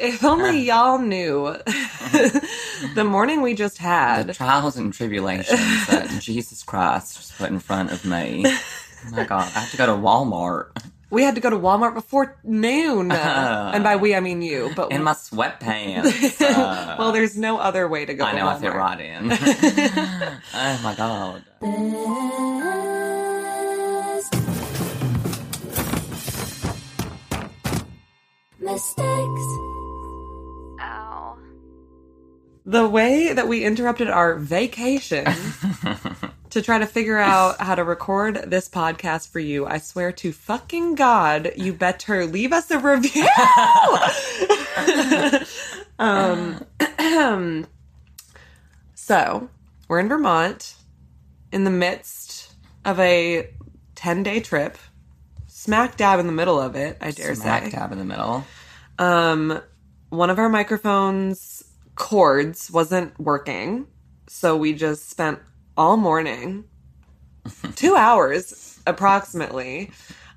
If only y'all knew the morning we just had. The trials and tribulations that Jesus Christ was put in front of me. Oh my god, I have to go to Walmart We had to go to Walmart before noon. and by we, I mean you. But in my sweatpants. Uh, well, there's no other way to go I to know I fit right in. oh my god. Mistakes. Ow. The way that we interrupted our vacation to try to figure out how to record this podcast for you, I swear to fucking God, you better leave us a review. um, so, we're in Vermont in the midst of a 10 day trip, smack dab in the middle of it, I dare Smack say. dab in the middle. Um, one of our microphones cords wasn't working, so we just spent all morning, two hours approximately,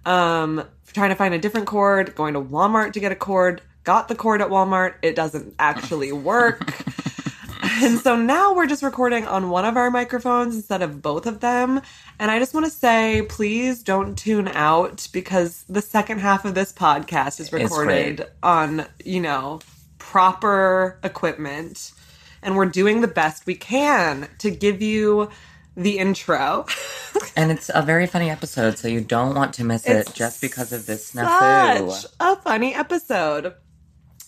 um, trying to find a different cord. Going to Walmart to get a cord. Got the cord at Walmart. It doesn't actually work. And so now we're just recording on one of our microphones instead of both of them. And I just want to say, please don't tune out because the second half of this podcast is recorded on, you know, proper equipment. And we're doing the best we can to give you the intro. And it's a very funny episode, so you don't want to miss it just because of this snafu. Such a funny episode.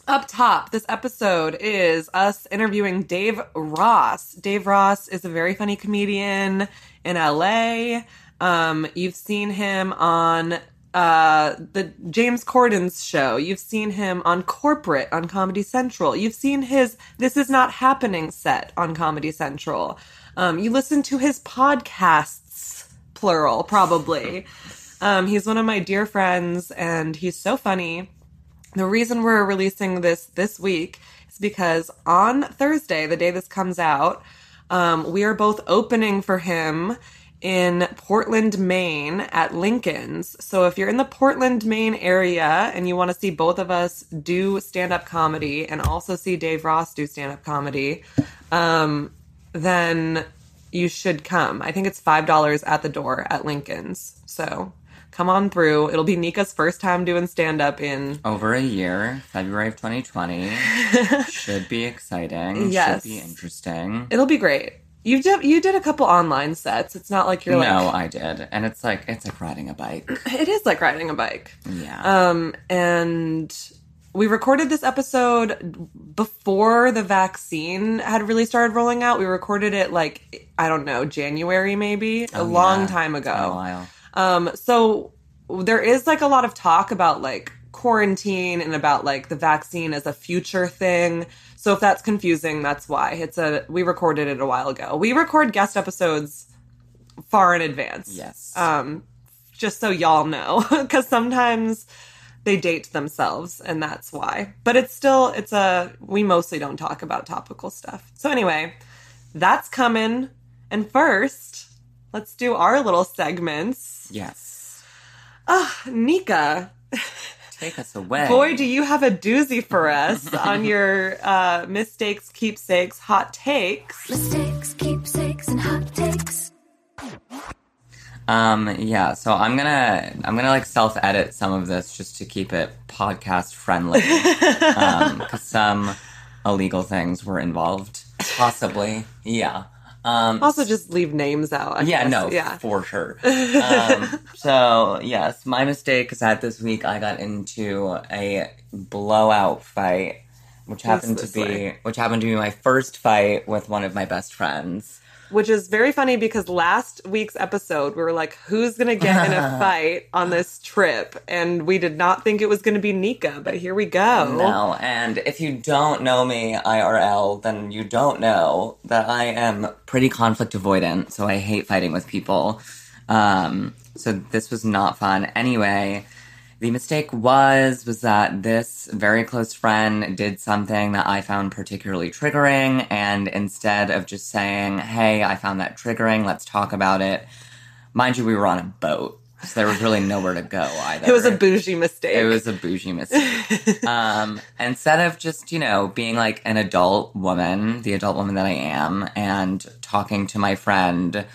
Up top, this episode is us interviewing Dave Ross. Dave Ross is a very funny comedian in LA. Um, you've seen him on uh, the James Corden's show. You've seen him on Corporate on Comedy Central. You've seen his This Is Not Happening set on Comedy Central. Um, you listen to his podcasts, plural, probably. Um, he's one of my dear friends, and he's so funny. The reason we're releasing this this week is because on Thursday, the day this comes out, um, we are both opening for him in Portland, Maine at Lincoln's. So if you're in the Portland, Maine area and you want to see both of us do stand up comedy and also see Dave Ross do stand up comedy, um, then you should come. I think it's $5 at the door at Lincoln's. So come on through. It'll be Nika's first time doing stand up in Over a year, February of 2020. Should be exciting. Yes. Should be interesting. It'll be great. You did you did a couple online sets. It's not like you're no, like I did. And it's like it's like riding a bike. it is like riding a bike. Yeah. Um and we recorded this episode before the vaccine had really started rolling out. We recorded it like I don't know, January maybe, a Oh, long yeah. time a ago. Um, so there is like a lot of talk about like quarantine and about like the vaccine as a future thing. So if that's confusing, that's why. It's a we recorded it a while ago. We record guest episodes far in advance. Yes. Um, just so y'all know, because sometimes they date themselves, and that's why. But it's still it's a we mostly don't talk about topical stuff. So anyway, that's coming. And first, let's do our little segments. Yes. Ah, Nika, Take us away. boy, do you have a doozy for us on your uh, mistakes, keepsakes, hot takes. Mistakes, keepsakes, and hot takes. Um, yeah, so I'm gonna I'm gonna like self edit some of this just to keep it podcast friendly. um, cause some illegal things were involved. Possibly. Yeah. Um Also, just leave names out. I yeah, guess. no, yeah. for sure. Um, so yes, my mistake is that this week I got into a blowout fight, which happened to be way. which happened to be my first fight with one of my best friends. Which is very funny because last week's episode we were like, who's gonna get in a fight on this trip? And we did not think it was gonna be Nika, but here we go. No, and if you don't know me IRL, then you don't know that I am pretty conflict avoidant, so I hate fighting with people. Um, so this was not fun. Anyway, the mistake was was that this very close friend did something that I found particularly triggering, and instead of just saying, "Hey, I found that triggering. Let's talk about it," mind you, we were on a boat, so there was really nowhere to go either. It was a bougie mistake. It was a bougie mistake. um, instead of just, you know, being like an adult woman, the adult woman that I am, and talking to my friend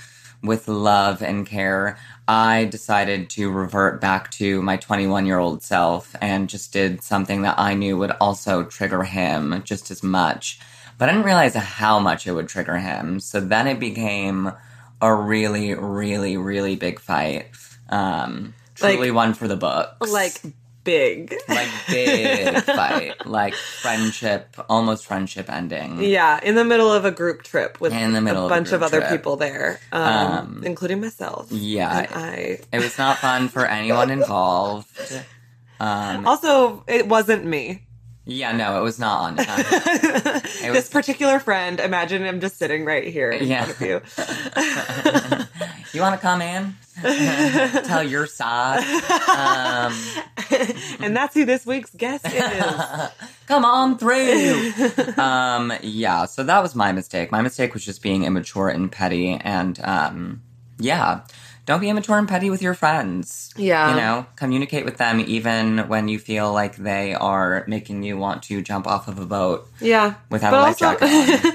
with love and care, I decided to revert back to my 21 year old self and just did something that I knew would also trigger him just as much. But I didn't realize how much it would trigger him. So then it became a really, really, really big fight. Um, Like- truly one for the books like big. like big fight, like friendship, almost friendship ending. Yeah, in the middle of a group trip with In the middle a of a bunch of, other trip. people there, um, Um, including myself. yeah. And I It was not fun for anyone involved. Um, also it wasn't me. yeah, no, it was not on. Um, this was- particular friend, imagine him just sitting right here in Yeah. front of you. you want to come in? Tell your side. Um, and that's who this week's guest is. come on through. um, yeah, so that was my mistake. My mistake was just being immature and petty, and um, yeah, don't be immature and petty with your friends. Yeah. you know, communicate with them even when you feel like they are making you want to jump off of a boat. Yeah. Without but a life also, jacket on.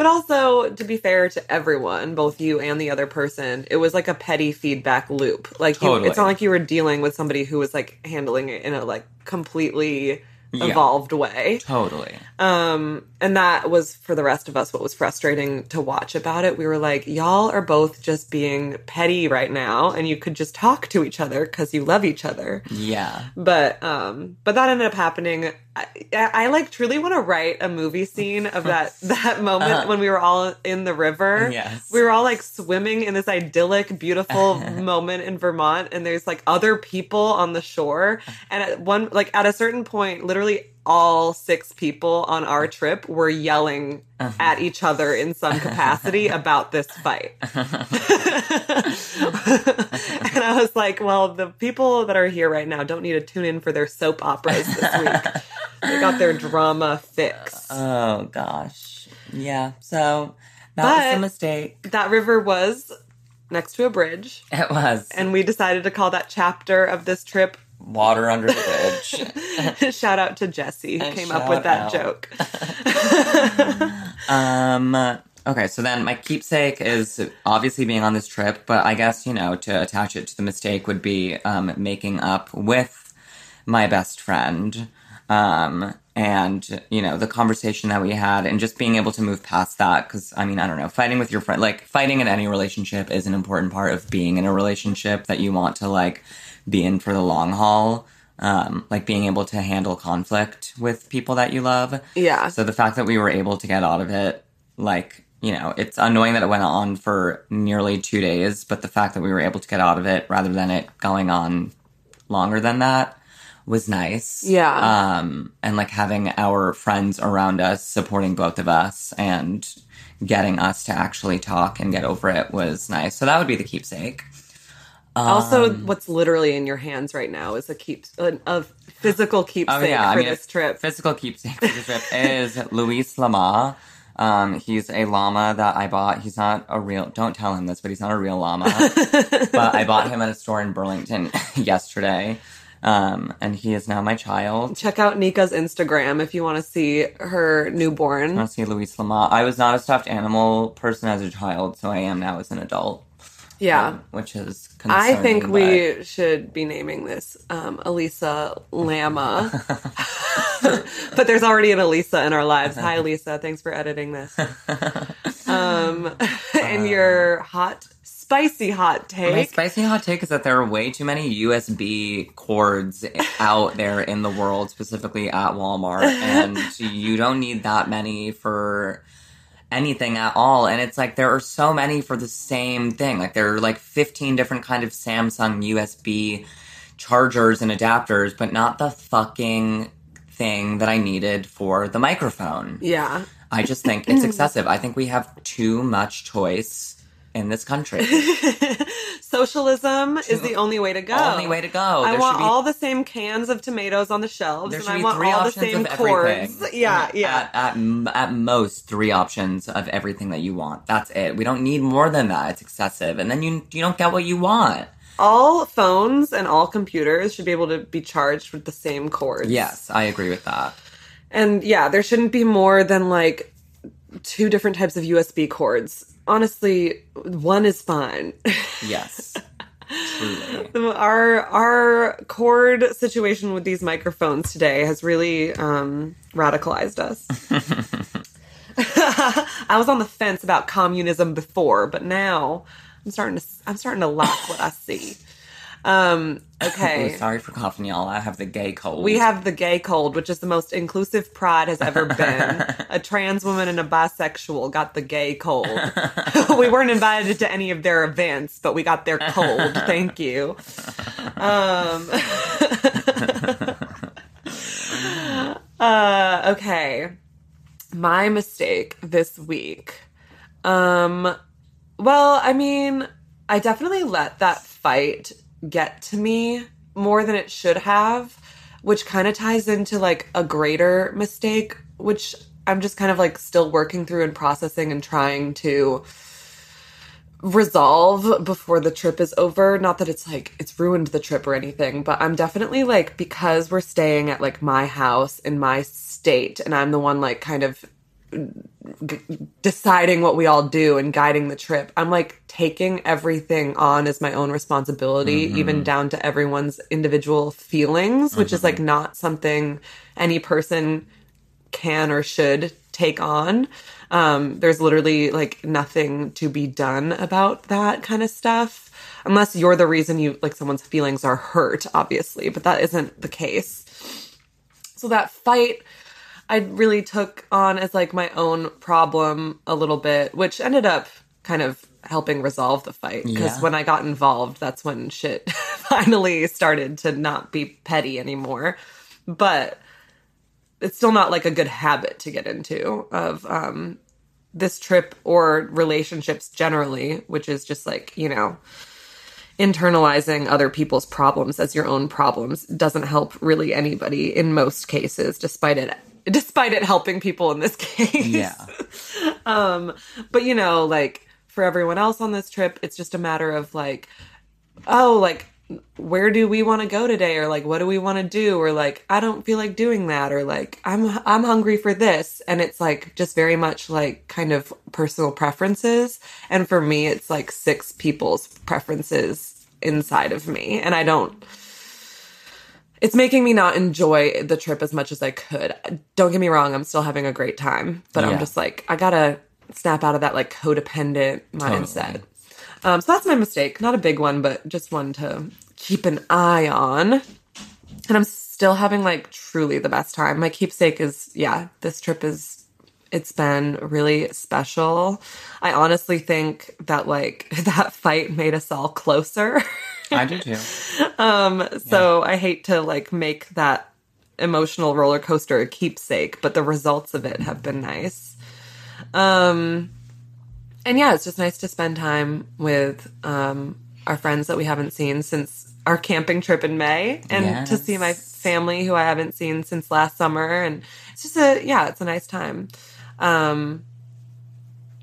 But also, to be fair to everyone, both you and the other person, it was like a petty feedback loop. Like, you, it's not like you were dealing with somebody who was like handling it in a like completely Yeah. evolved way. Totally. Um, and that was for the rest of us what was frustrating to watch about it. We were like, y'all are both just being petty right now, and you could just talk to each other because you love each other. Yeah. But um, but that ended up happening. I, I, I like truly want to write a movie scene of that that moment when we were all in the river. Yes. we were all like swimming in this idyllic, beautiful moment in Vermont, and there's like other people on the shore. And at one, like at a certain point, literally all six people on our trip were yelling uh-huh. at each other in some capacity about this fight. and I was like, well, the people that are here right now don't need to tune in for their soap operas this week. they got their drama fix. Oh gosh. Yeah. So that was a mistake. that river was next to a bridge, It was. and we decided to call that chapter of this trip. Water under the bridge. shout out to Jesse who came up with that out. joke. Um. Okay, so then my keepsake is obviously being on this trip, but I guess you know to attach it to the mistake would be um, making up with my best friend, um, and you know the conversation that we had, and just being able to move past that. Because I mean, I don't know, fighting with your friend, like fighting in any relationship, is an important part of being in a relationship that you want to like be in for the long haul. Um, like being able to handle conflict with people that you love. Yeah. So the fact that we were able to get out of it, like, you know, it's annoying that it went on for nearly two days, but the fact that we were able to get out of it rather than it going on longer than that was nice. Yeah. Um, and like having our friends around us supporting both of us and getting us to actually talk and get over it was nice. So that would be the keepsake. Also, Um, what's literally in your hands right now is a keep a, a physical keepsake Oh yeah, for I mean, this trip. Physical keepsake for the trip is Luis Lama. Um, he's a llama that I bought. He's not a real. Don't tell him this, but he's not a real llama. but I bought him at a store in Burlington yesterday, um, and he is now my child. Check out Nika's Instagram if you want to see her newborn. I see Luis Lama. I was not a stuffed animal person as a child, so I am now as an adult. Yeah. um, which is concerning. I think but- we should be naming this um, Elisa Lama. but there's already an Elisa in our lives. Hi, Elisa. Thanks for editing this. Um, and your hot, spicy hot My take. spicy hot take is that there are way too many USB cords out there in the world, specifically at Walmart, and you don't need that many for anything at all. And it's like there are so many for the same thing. Like there are like 15 different kind of Samsung USB chargers and adapters, but not the fucking thing that I needed for the microphone. Yeah. I just think it's excessive. I think we have too much choice in this country. Socialism is the only way to go. Only way to go. I There want be- all the same cans of tomatoes on the shelves, There and I want three all the same cords. Yeah, yeah. At, at, at most, three options of everything that you want. That's it. We don't need more than that. It's excessive. And then you you don't get what you want. all phones and all computers should be able to be charged with the same cords. Yes, I agree with that. And yeah, there shouldn't be more than like two different types of USB cords. Honestly, one is fine. Yes. Truly. our our cord situation with these microphones today has really um, radicalized us. I was on the fence about communism before, but now I'm starting to I'm starting to like what I see. Um, okay. Oh, sorry for coughing, y'all. I have the gay cold. We have the gay cold, which is the most inclusive pride has ever been. a trans woman and a bisexual got the gay cold. we weren't invited to any of their events, but we got their cold. Thank you. Um, uh, okay. My mistake this week. Um, well, I mean, I definitely let that fight get to me more than it should have, which kind of ties into like a greater mistake, which I'm just kind of like still working through and processing and trying to resolve before the trip is over. Not that it's like it's ruined the trip or anything, but I'm definitely like because we're staying at like my house in my state and I'm the one like kind of deciding what we all do and guiding the trip. I'm like taking everything on as my own responsibility, even down to everyone's individual feelings, which is like not something any person can or should take on. Um, there's literally like nothing to be done about that kind of stuff. Unless you're the reason you like someone's feelings are hurt, obviously, but that isn't the case. So that fight I really took on as like my own problem a little bit, which ended up kind of helping resolve the fight because Yeah. when I got involved, that's when shit finally started to not be petty anymore. But it's still not like a good habit to get into of um this trip or relationships generally, which is just like, you know, internalizing other people's problems as your own problems doesn't help really anybody in most cases despite it despite it helping people in this case. Yeah. um but you know, like for everyone else on this trip, it's just a matter of like oh, like where do we want to go today? Or like what do we want to do? Or like I don't feel like doing that. Or like I'm I'm hungry for this. And it's like just very much like kind of personal preferences. And for me it's like six people's preferences inside of me. And I don't it's making me not enjoy the trip as much as I could. Don't get me wrong, I'm still having a great time, but I'm just like I got to snap out of that like codependent mindset. Um, so that's my mistake. Not a big one, but just one to keep an eye on. And I'm still having like truly the best time. My keepsake is, yeah, this trip is, it's been really special. I honestly think that like that fight made us all closer. I do too. so I hate to like make that emotional roller coaster a keepsake, but the results of it have been nice. Um, and yeah, it's just nice to spend time with um, our friends that we haven't seen since our camping trip in May, and to see my family who I haven't seen since last summer, and it's just a yeah, it's a nice time. Um,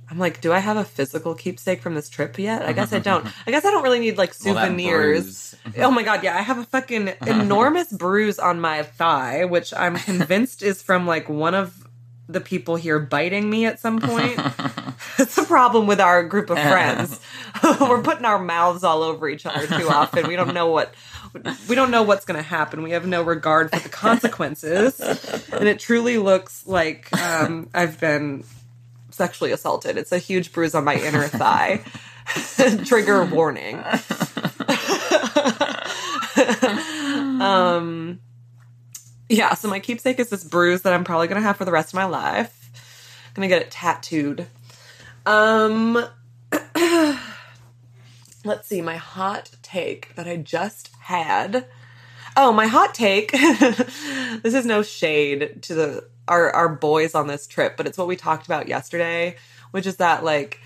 I'm like, do I have a physical keepsake from this trip yet? I guess I don't. I guess I don't really need like Well, souvenirs. oh my god, yeah, I have a fucking enormous bruise on my thigh, which I'm convinced is from like one of the people here biting me at some point. It's a problem with our group of friends. We're putting our mouths all over each other too often. We don't know what we don't know what's going to happen. We have no regard for the consequences, and it truly looks like um, I've been sexually assaulted. It's a huge bruise on my inner thigh. Trigger warning. um yeah, so my keepsake is this bruise that I'm probably gonna have for the rest of my life. I'm gonna get it tattooed. Um, let's see, my hot take that I just had. Oh, my hot take. this is no shade to the our our boys on this trip, but it's what we talked about yesterday, which is that like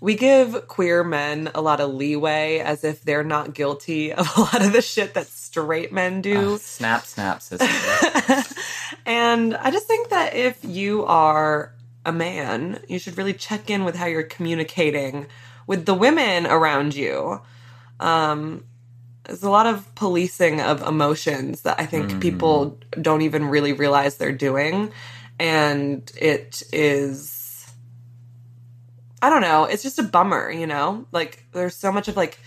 we give queer men a lot of leeway as if they're not guilty of a lot of the shit that straight men do. Ugh, snap, snap, sister. And I just think that if you are a man, you should really check in with how you're communicating with the women around you. Um, there's a lot of policing of emotions that I think people don't even really realize they're doing. And it is, I don't know, it's just a bummer, you know? Like, there's so much of like,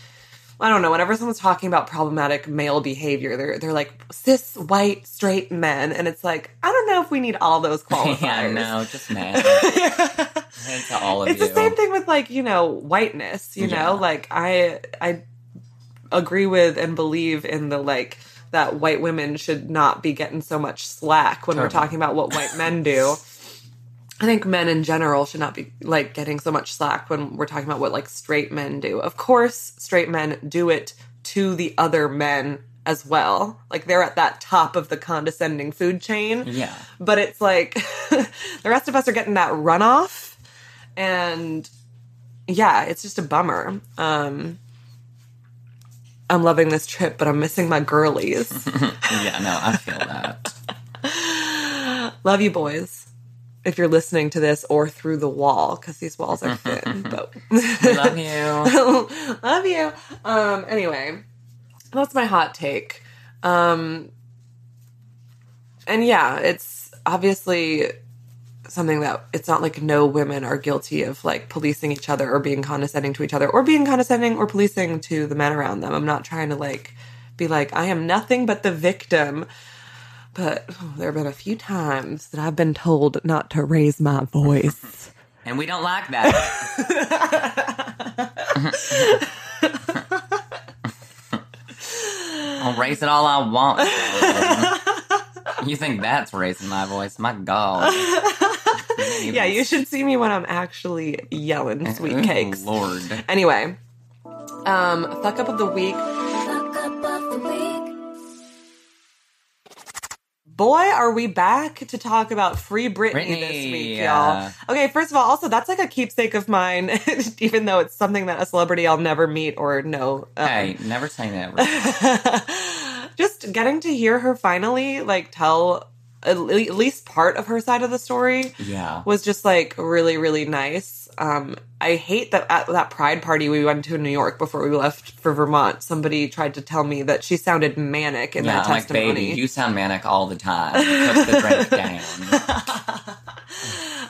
I don't know. Whenever someone's talking about problematic male behavior, they're they're like cis white straight men, and it's like I don't know if we need all those qualifiers. yeah, no, just man. Hand to all of it's you. the same thing with like you know whiteness. You Yeah. know, like I I agree with and believe in the like that white women should not be getting so much slack when we're talking about what white men do. I think men in general should not be like getting so much slack when we're talking about what like straight men do. Of course, straight men do it to the other men as well. Like they're at that top of the condescending food chain. Yeah. But it's like the rest of us are getting that runoff and yeah, it's just a bummer. Um I'm loving this trip, but I'm missing my girlies. Yeah, no, I feel that. Love you, boys. If you're listening to this or through the wall, because these walls are thin. but love you. love you. Um. Anyway, that's my hot take. Um. And yeah, it's obviously something that it's not like no women are guilty of like policing each other or being condescending to each other or being condescending or policing to the men around them. I'm not trying to like be like I am nothing but the victim. But oh, there have been a few times that I've been told not to raise my voice. And we don't like that. I'll raise it all I want. you think that's raising my voice? My God. yeah, you should see me when I'm actually yelling sweet cakes. Lord. Anyway, um, fuck up of the week. Fuck up of the week. Boy, are we back to talk about Free Britney, Britney, this week, yeah. y'all. Okay, first of all, also that's like a keepsake of mine, even though it's something that a celebrity I'll never meet or know. Um, Hey, never say never. just getting to hear her finally like tell at least part of her side of the story Yeah. was just like really really nice um i hate that at that pride party we went to in new york before we left for vermont somebody tried to tell me that she sounded manic in Yeah, that I'm like, baby, you sound manic all the time. Put the drink down.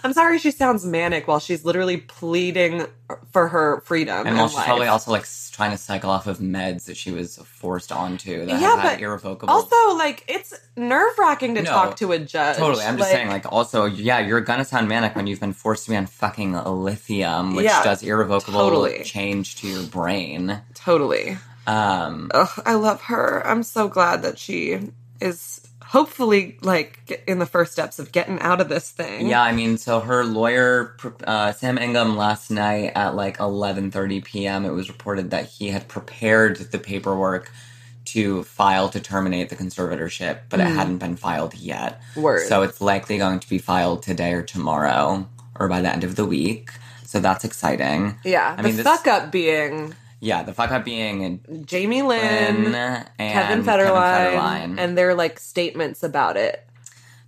i'm sorry she sounds manic while she's literally pleading for her freedom And while she's life. probably also like trying to cycle off of meds that she was forced onto that Yeah, but irrevocable. also like it's nerve-wracking to No, talk to a judge Totally. I'm just saying, like, also, yeah, you're gonna sound manic when you've been forced to be on fucking lithium, which Yeah, does irrevocable totally. change to your brain. totally Um, Ugh, I love her. I'm so glad that she is hopefully like in the first steps of getting out of this thing. yeah, I mean, so her lawyer, uh, Sam Ingham, last night at like 11:30 p.m., it was reported that he had prepared the paperwork to file to terminate the conservatorship, but it hadn't been filed yet. Hmm. Word. So it's likely going to be filed today or tomorrow, or by the end of the week. So that's exciting. Yeah. I the mean, this- fuck up being Yeah, the fuck up being Jamie Lynn, Lynn and Kevin Federline, Federline. and their like statements about it.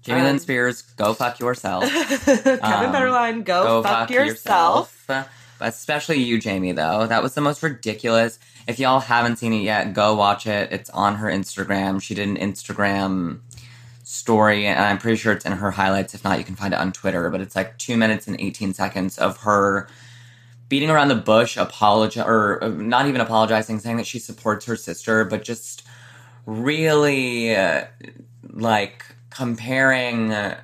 Jamie Lynn um, Spears, go fuck yourself. Kevin um, Federline, go, fuck, yourself. yourself. Especially you, Jamie, though. That was the most ridiculous. If y'all haven't seen it yet, go watch it. It's on her Instagram. She did an Instagram story, and I'm pretty sure it's in her highlights. If not, you can find it on Twitter. But it's like two minutes and 18 seconds of her beating around the bush, apologize or uh, not even apologizing, saying that she supports her sister, but just really uh, like comparing. Uh,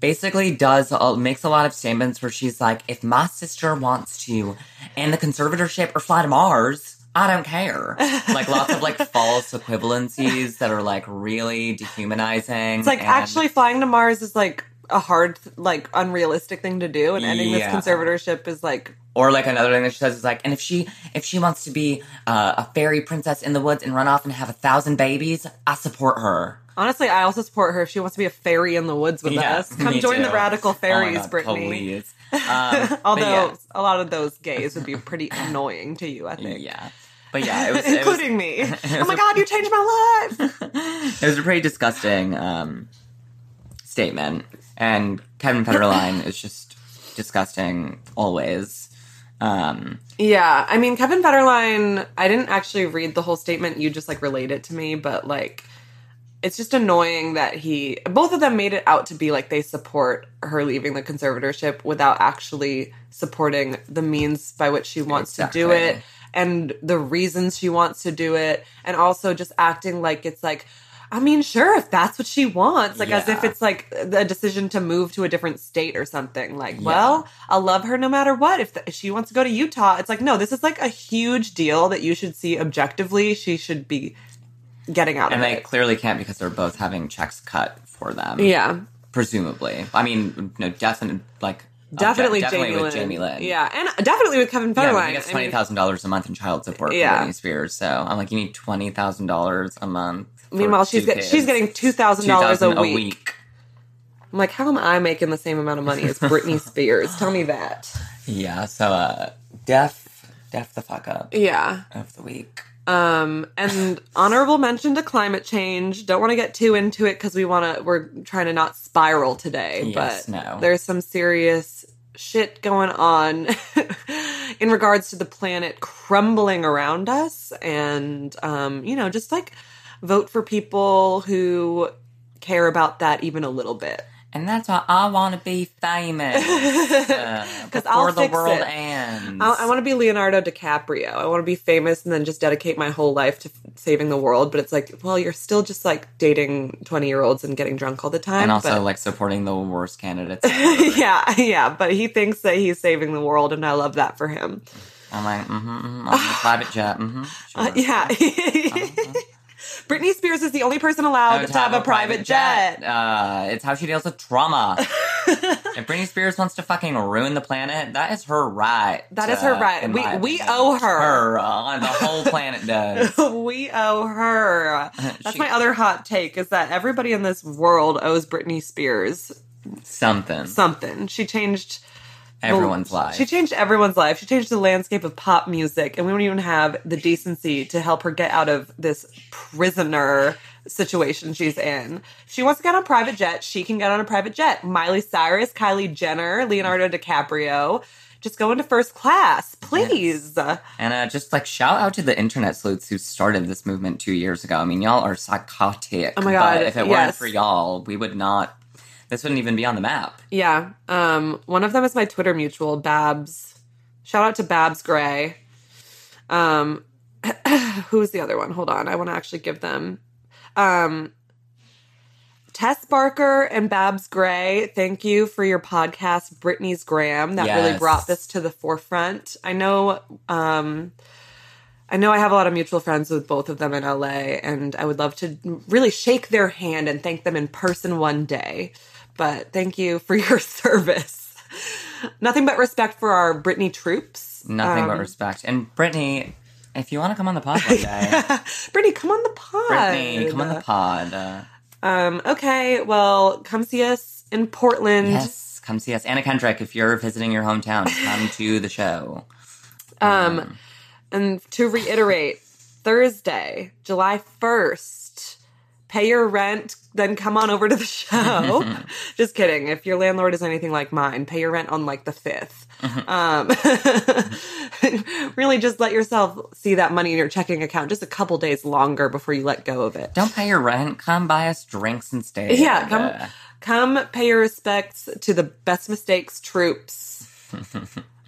basically does uh, makes a lot of statements where she's like, if my sister wants to and the conservatorship or fly to Mars. I don't care. Like lots of like false equivalencies that are like really dehumanizing. It's like and- actually flying to Mars is like a hard, like unrealistic thing to do, and ending Yeah. this conservatorship is like Or like another thing that she says is like, and if she if she wants to be uh, a fairy princess in the woods and run off and have a thousand babies, I support her. Honestly, I also support her if she wants to be a fairy in the woods with Yeah, us. Come me join the too. radical Oh fairies, God, Britney. Please. Um, Although yeah. a lot of those gays would be pretty annoying to you, I think. Yeah. But yeah, it was, it was Including me. oh my god, you changed my life. it was a pretty disgusting um, statement, and Kevin Federline is just disgusting always. Um, Yeah, I mean Kevin Federline, I didn't actually read the whole statement. You just like relayed it to me, but like it's just annoying that he both of them made it out to be like they support her leaving the conservatorship without actually supporting the means by which she wants to do it and the reasons she wants to do it and also just acting like it's like I mean, sure, if that's what she wants, like as if it's like a decision to move to a different state or something. Like, well, I'll love her no matter what. If, the, if she wants to go to Utah, it's like, no, this is like a huge deal that you should see objectively. She should be getting out and they it. clearly can't because they're both having checks cut for them. Yeah, Presumably. I mean, no, definitely, like, definitely, obje- Jamie with Lynn. Jamie Lynn. Yeah, and definitely with Kevin Yeah, Federline. he gets I twenty thousand dollars a month in child support Yeah. for Britney Spears. So I'm like, you need twenty thousand dollars a month. Meanwhile, she's get, she's getting two thousand dollars a $2,000 week. I'm like, how am I making the same amount of money as Britney Spears? Tell me that. Yeah. So, uh, deaf, deaf the fuck up Yeah. of the week. Um, and honorable mention to climate change. Don't want to get too into it because we want to. We're trying to not spiral today, Yes, but no. there's some serious shit going on in regards to the planet crumbling around us, and um, you know, just like vote for people who care about that even a little bit. And that's why I want to be famous Because before I'll the world it. ends. I, I want to be Leonardo DiCaprio. I want to be famous and then just dedicate my whole life to f- saving the world. But it's like, well, you're still just like dating 20 year olds and getting drunk all the time. and also but- like supporting the worst candidates. yeah, yeah. But he thinks that he's saving the world, and I love that for him. I'm like, mm-hmm, mm-hmm, on the private jet. Mm-hmm, sure. Uh, yeah. Britney Spears is the only person allowed Oh, to, have, a private, jet. Uh, it's how she deals with trauma. if Britney Spears wants to fucking ruin the planet, that is her right. That is her right. We- we opinion. owe her. Her, uh, the whole planet does. we owe her. That's She- my other hot take is that everybody in this world owes Britney Spears Something. something. She changed Everyone's Well, life. She changed everyone's life. She changed the landscape of pop music, and we don't even have the decency to help her get out of this prisoner situation she's in. She wants to get on a private jet, she can get on a private jet. Miley Cyrus, Kylie Jenner, Leonardo DiCaprio. Just go into first class, please. And uh, just like shout out to the internet sleuths who started this movement two years ago. I mean, y'all are psychotic. Oh my God, But if it weren't for y'all, we would not. This wouldn't even be on the map. Yeah. Um, one of them is my Twitter mutual, Babs. Shout out to Babs Gray. Um, who's the other one? Hold on. I want to actually give them. Um, Tess Barker and Babs Gray, thank you for your podcast, Britney's Gram. That really brought this to the forefront. I know, um, I know I have a lot of mutual friends with both of them in LA, and I would love to really shake their hand and thank them in person one day. But thank you for your service. Nothing but respect for our Britney troops. Nothing but Um, respect. And Britney, if you want to come on the pod one day, Britney, come on the pod. Britney, come on the pod. Um, okay, well, come see us in Portland. yes, come see us. Anna Kendrick, if you're visiting your hometown, come to the show. Um, and to reiterate, Thursday, July 1st, pay your rent, then come on over to the show. just kidding. If your landlord is anything like mine, pay your rent on like the 5th. Um, really just let yourself see that money in your checking account just a couple days longer before you let go of it. Don't pay your rent. Come buy us drinks and stay. Yeah, come Uh, come pay your respects to the best mistakes troops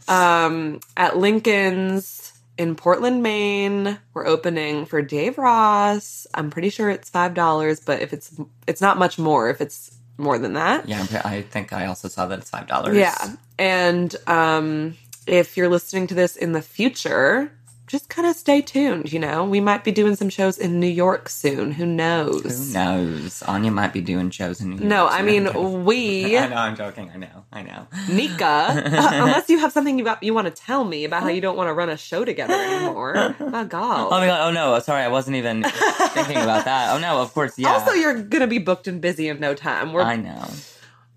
um, at Lincoln's in Portland, Maine. We're opening for Dave Ross. I'm pretty sure it's five dollars, but if it's it's not much more. If it's more than that, yeah, I think I also saw that it's five dollars. yeah. And um, if you're listening to this in the future, just kind of stay tuned. You know, we might be doing some shows in New York soon. Who knows? Who knows? Anya might be doing shows in New York. No, I soon. mean we, I know, I'm joking. I know, I know. Nika. uh, unless you have something you got, you want to tell me about how you don't want to run a show together anymore. My God. Oh my god! Oh no! Sorry, I wasn't even thinking about that. Oh no! Of course, yeah. Also, you're gonna be booked and busy in no time. We're, I know.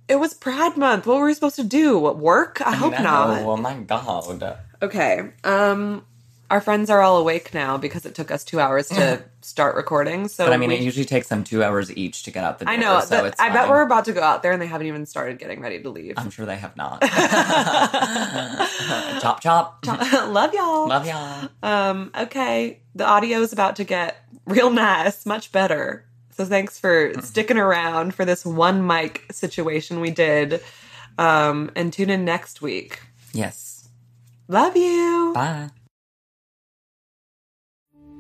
it was Pride Month. What were we supposed to do? What work? I hope no, not. Oh my god! Okay. Um, our friends are all awake now because it took us two hours to start recording. So But I mean, we- it usually takes them two hours each to get out the door. I know. so it's I bet we're about to go out there and they haven't even started getting ready to leave. I'm sure they have not. chop chop. Love y'all. Love y'all. Um, okay. The audio is about to get real nice, much better. So thanks for sticking around for this one mic situation we did. Um, and tune in next week. Yes. Love you. Bye.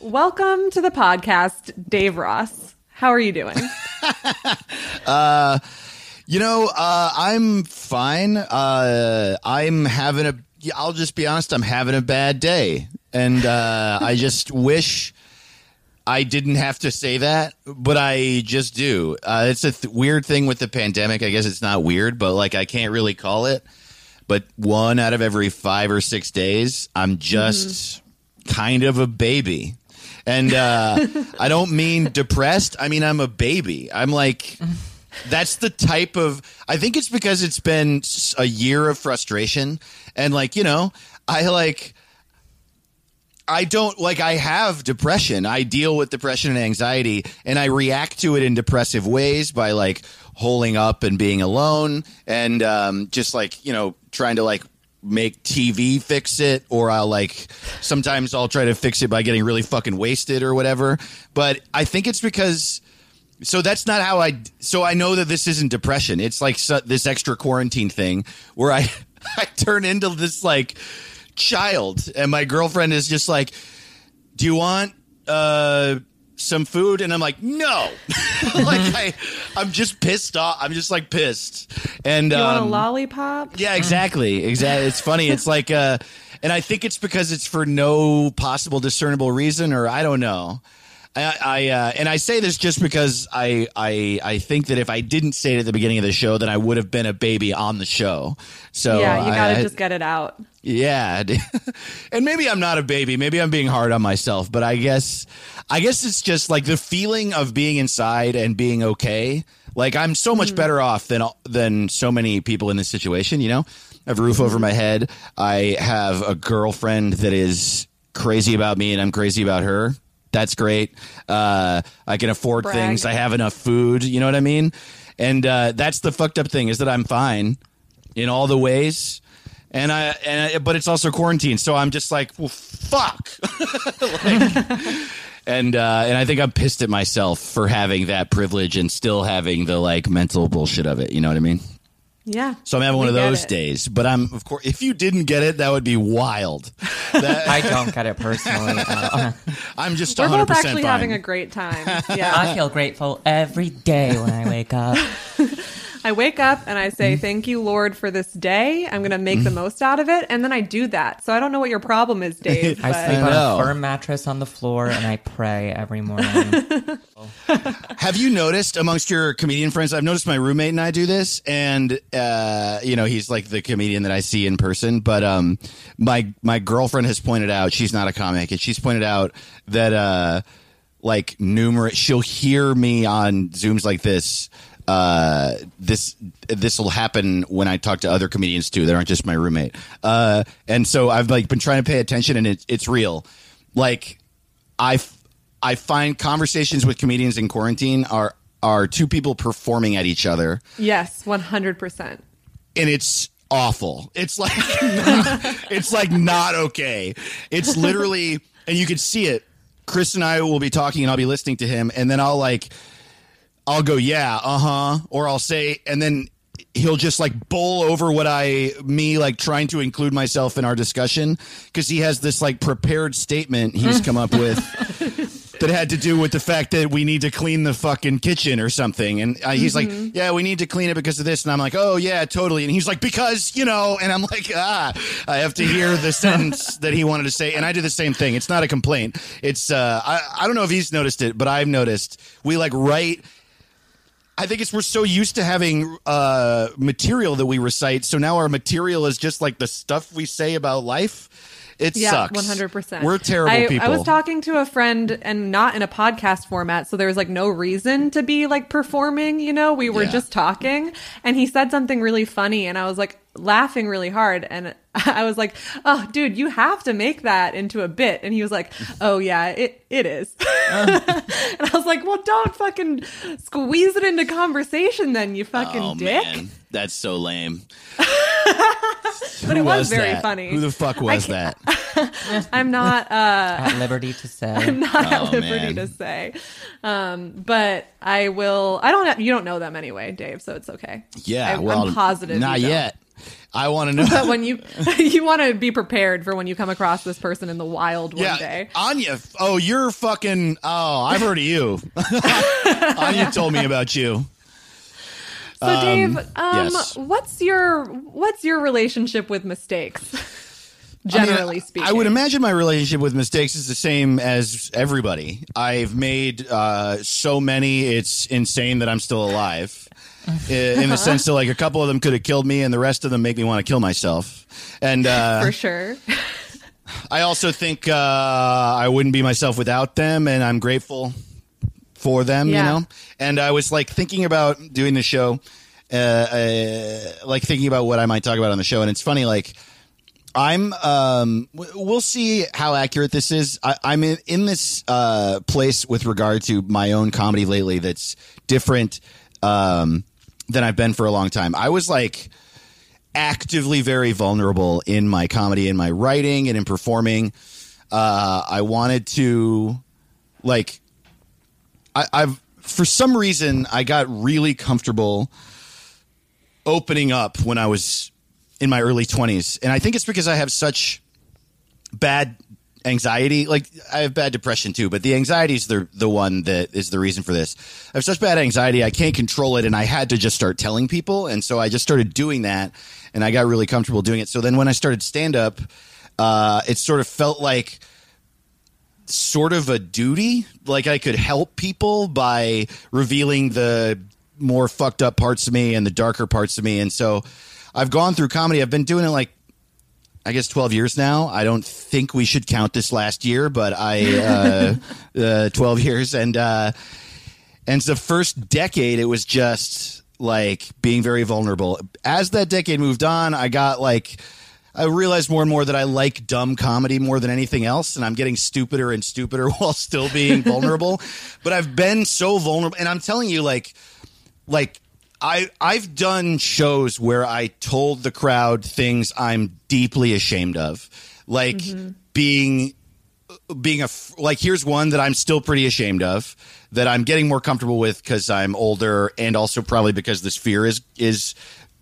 Welcome to the podcast, Dave Ross. How are you doing? You know, uh, I'm fine. Uh, I'm having a. I'll just be honest. I'm having a bad day, and uh, I just wish I didn't have to say that, but I just do. Uh, it's a th- weird thing with the pandemic. I guess it's not weird, but like I can't really call it. But one out of every five or six days, I'm just kind of a baby. And uh, I don't mean depressed. I mean I'm a baby. I'm like that's the type of i think it's because it's been a year of frustration and like you know i like i don't like i have depression i deal with depression and anxiety and i react to it in depressive ways by like holding up and being alone and um, just like you know trying to like make tv fix it or i'll like sometimes i'll try to fix it by getting really fucking wasted or whatever but i think it's because so that's not how I. So I know that this isn't depression. It's like this extra quarantine thing where I I turn into this like child, and my girlfriend is just like, "Do you want uh some food?" And I'm like, "No." like I I'm just pissed off. I'm just like pissed. And You want a um, lollipop? yeah, exactly. Exactly. It's funny. It's like, uh, and I think it's because it's for no possible discernible reason, or I don't know. I, I uh, and I say this just because I, I I think that if I didn't say it at the beginning of the show, then I would have been a baby on the show. So yeah, you gotta I- just get it out. yeah, and maybe I'm not a baby. Maybe I'm being hard on myself. But I guess, I guess it's just like the feeling of being inside and being okay. Like I'm so much better off than than so many people in this situation. You know, I have a roof over my head. I have a girlfriend that is crazy about me, and I'm crazy about her. That's great. Uh, I can afford Brag. things. I have enough food. You know what I mean? And uh, that's the fucked up thing is that I'm fine in all the ways and I and I, but it's also quarantine, so I'm just like, well, fuck. Like, and uh, and I think I'm pissed at myself for having that privilege and still having the like mental bullshit of it. You know what I mean? Yeah. So I'm having one of those it. days. But I'm of course, if you didn't get it, that would be wild. That- I don't get it personally. I'm just We're 100 both actually fine. having a great time. Yeah. I feel grateful every day when I wake up. I wake up and I say, Thank you, Lord, for this day. I'm going to make the most out of it. And then I do that. So I don't know what your problem is, Dave. I but sleep on a firm mattress on the floor and I pray every morning. Have you noticed amongst your comedian friends? I've noticed my roommate and I do this, and uh, you know he's like the comedian that I see in person. But um, my my girlfriend has pointed out she's not a comic, and she's pointed out that uh, like numerous she'll hear me on zooms like this. Uh, this this will happen when I talk to other comedians too. That aren't just my roommate. Uh, and so I've like been trying to pay attention, and it's it's real. Like I f- I find conversations with comedians in quarantine are are two people performing at each other, yes, 100%. and it's awful. It's like not, it's like not okay. It's literally and you can see it. Chris and I will be talking and I'll be listening to him and then I'll like I'll go, yeah, uh-huh, or I'll say and then he'll just like bowl over what I me like trying to include myself in our discussion because he has this like prepared statement he's come up with that had to do with the fact that we need to clean the fucking kitchen or something. And uh, he's like, "Yeah, we need to clean it because of this." And I'm like, "Oh yeah, totally." And he's like, "Because you know," and I'm like, "Ah, I have to hear the sentence that he wanted to say." And I do the same thing. It's not a complaint. It's uh, I I don't know if he's noticed it, but I've noticed we like write. I think it's we're so used to having uh, material that we recite, so now our material is just like the stuff we say about life. It Yeah, sucks. one hundred percent. We're terrible I, people. I was talking to a friend, and not in a podcast format, so there was like no reason to be like performing. You know, we were Yeah. just talking, and he said something really funny, and I was like laughing really hard, and I was like, "Oh, dude, you have to make that into a bit." And he was like, "Oh yeah, it it is." and I was like, "Well, don't fucking squeeze it into conversation, then you fucking oh dick." man, that's so lame. But it was, very that? funny. Who the fuck was that? I'm not. uh At liberty to say. I'm not at Oh, liberty man. to say. Um, but I will. I don't. You don't know them anyway, Dave. So it's okay. Yeah, I, well, I'm positive. Not you don't. yet. I want to know. But when you you want to be prepared for when you come across this person in the wild one yeah, day. Anya. Oh, you're fucking. Oh, I've heard of you. Anya told me about you. So Dave, um, yes. what's your what's your relationship with mistakes? I mean, Generally speaking, I would imagine my relationship with mistakes is the same as everybody. I've made uh, so many; it's insane that I'm still alive. In the sense that, like, a couple of them could have killed me, and the rest of them make me want to kill myself. And uh, for sure. I also think uh, I wouldn't be myself without them, and I'm grateful for them. Yeah. You know, and I was like thinking about doing the show, uh, uh, like thinking about what I might talk about on the show, and it's funny, like. I'm. Um, we'll see how accurate this is. I, I'm in, in this uh, place with regard to my own comedy lately. That's different um, than I've been for a long time. I was like actively very vulnerable in my comedy, in my writing, and in performing. Uh, I wanted to, like, I, I've for some reason I got really comfortable opening up when I was in my early twenties, and I think it's because I have such bad anxiety. Like I have bad depression too, but the anxiety is the the one that is the reason for this. I have such bad anxiety, I can't control it, and I had to just start telling people, and so I just started doing that, and I got really comfortable doing it. So then when I started stand up, uh, it sort of felt like sort of a duty, like I could help people by revealing the more fucked up parts of me and the darker parts of me, and so. I've gone through comedy. I've been doing it like I guess 12 years now. I don't think we should count this last year, but I, uh, uh, 12 years. And, uh, and the first decade, it was just like being very vulnerable. As that decade moved on, I got like, I realized more and more that I like dumb comedy more than anything else, and I'm getting stupider and stupider while still being vulnerable. But I've been so vulnerable, and I'm telling you, like, like I I've done shows where I told the crowd things I'm deeply ashamed of, like being being a like here's one that I'm still pretty ashamed of that I'm getting more comfortable with because I'm older and also probably because this fear is is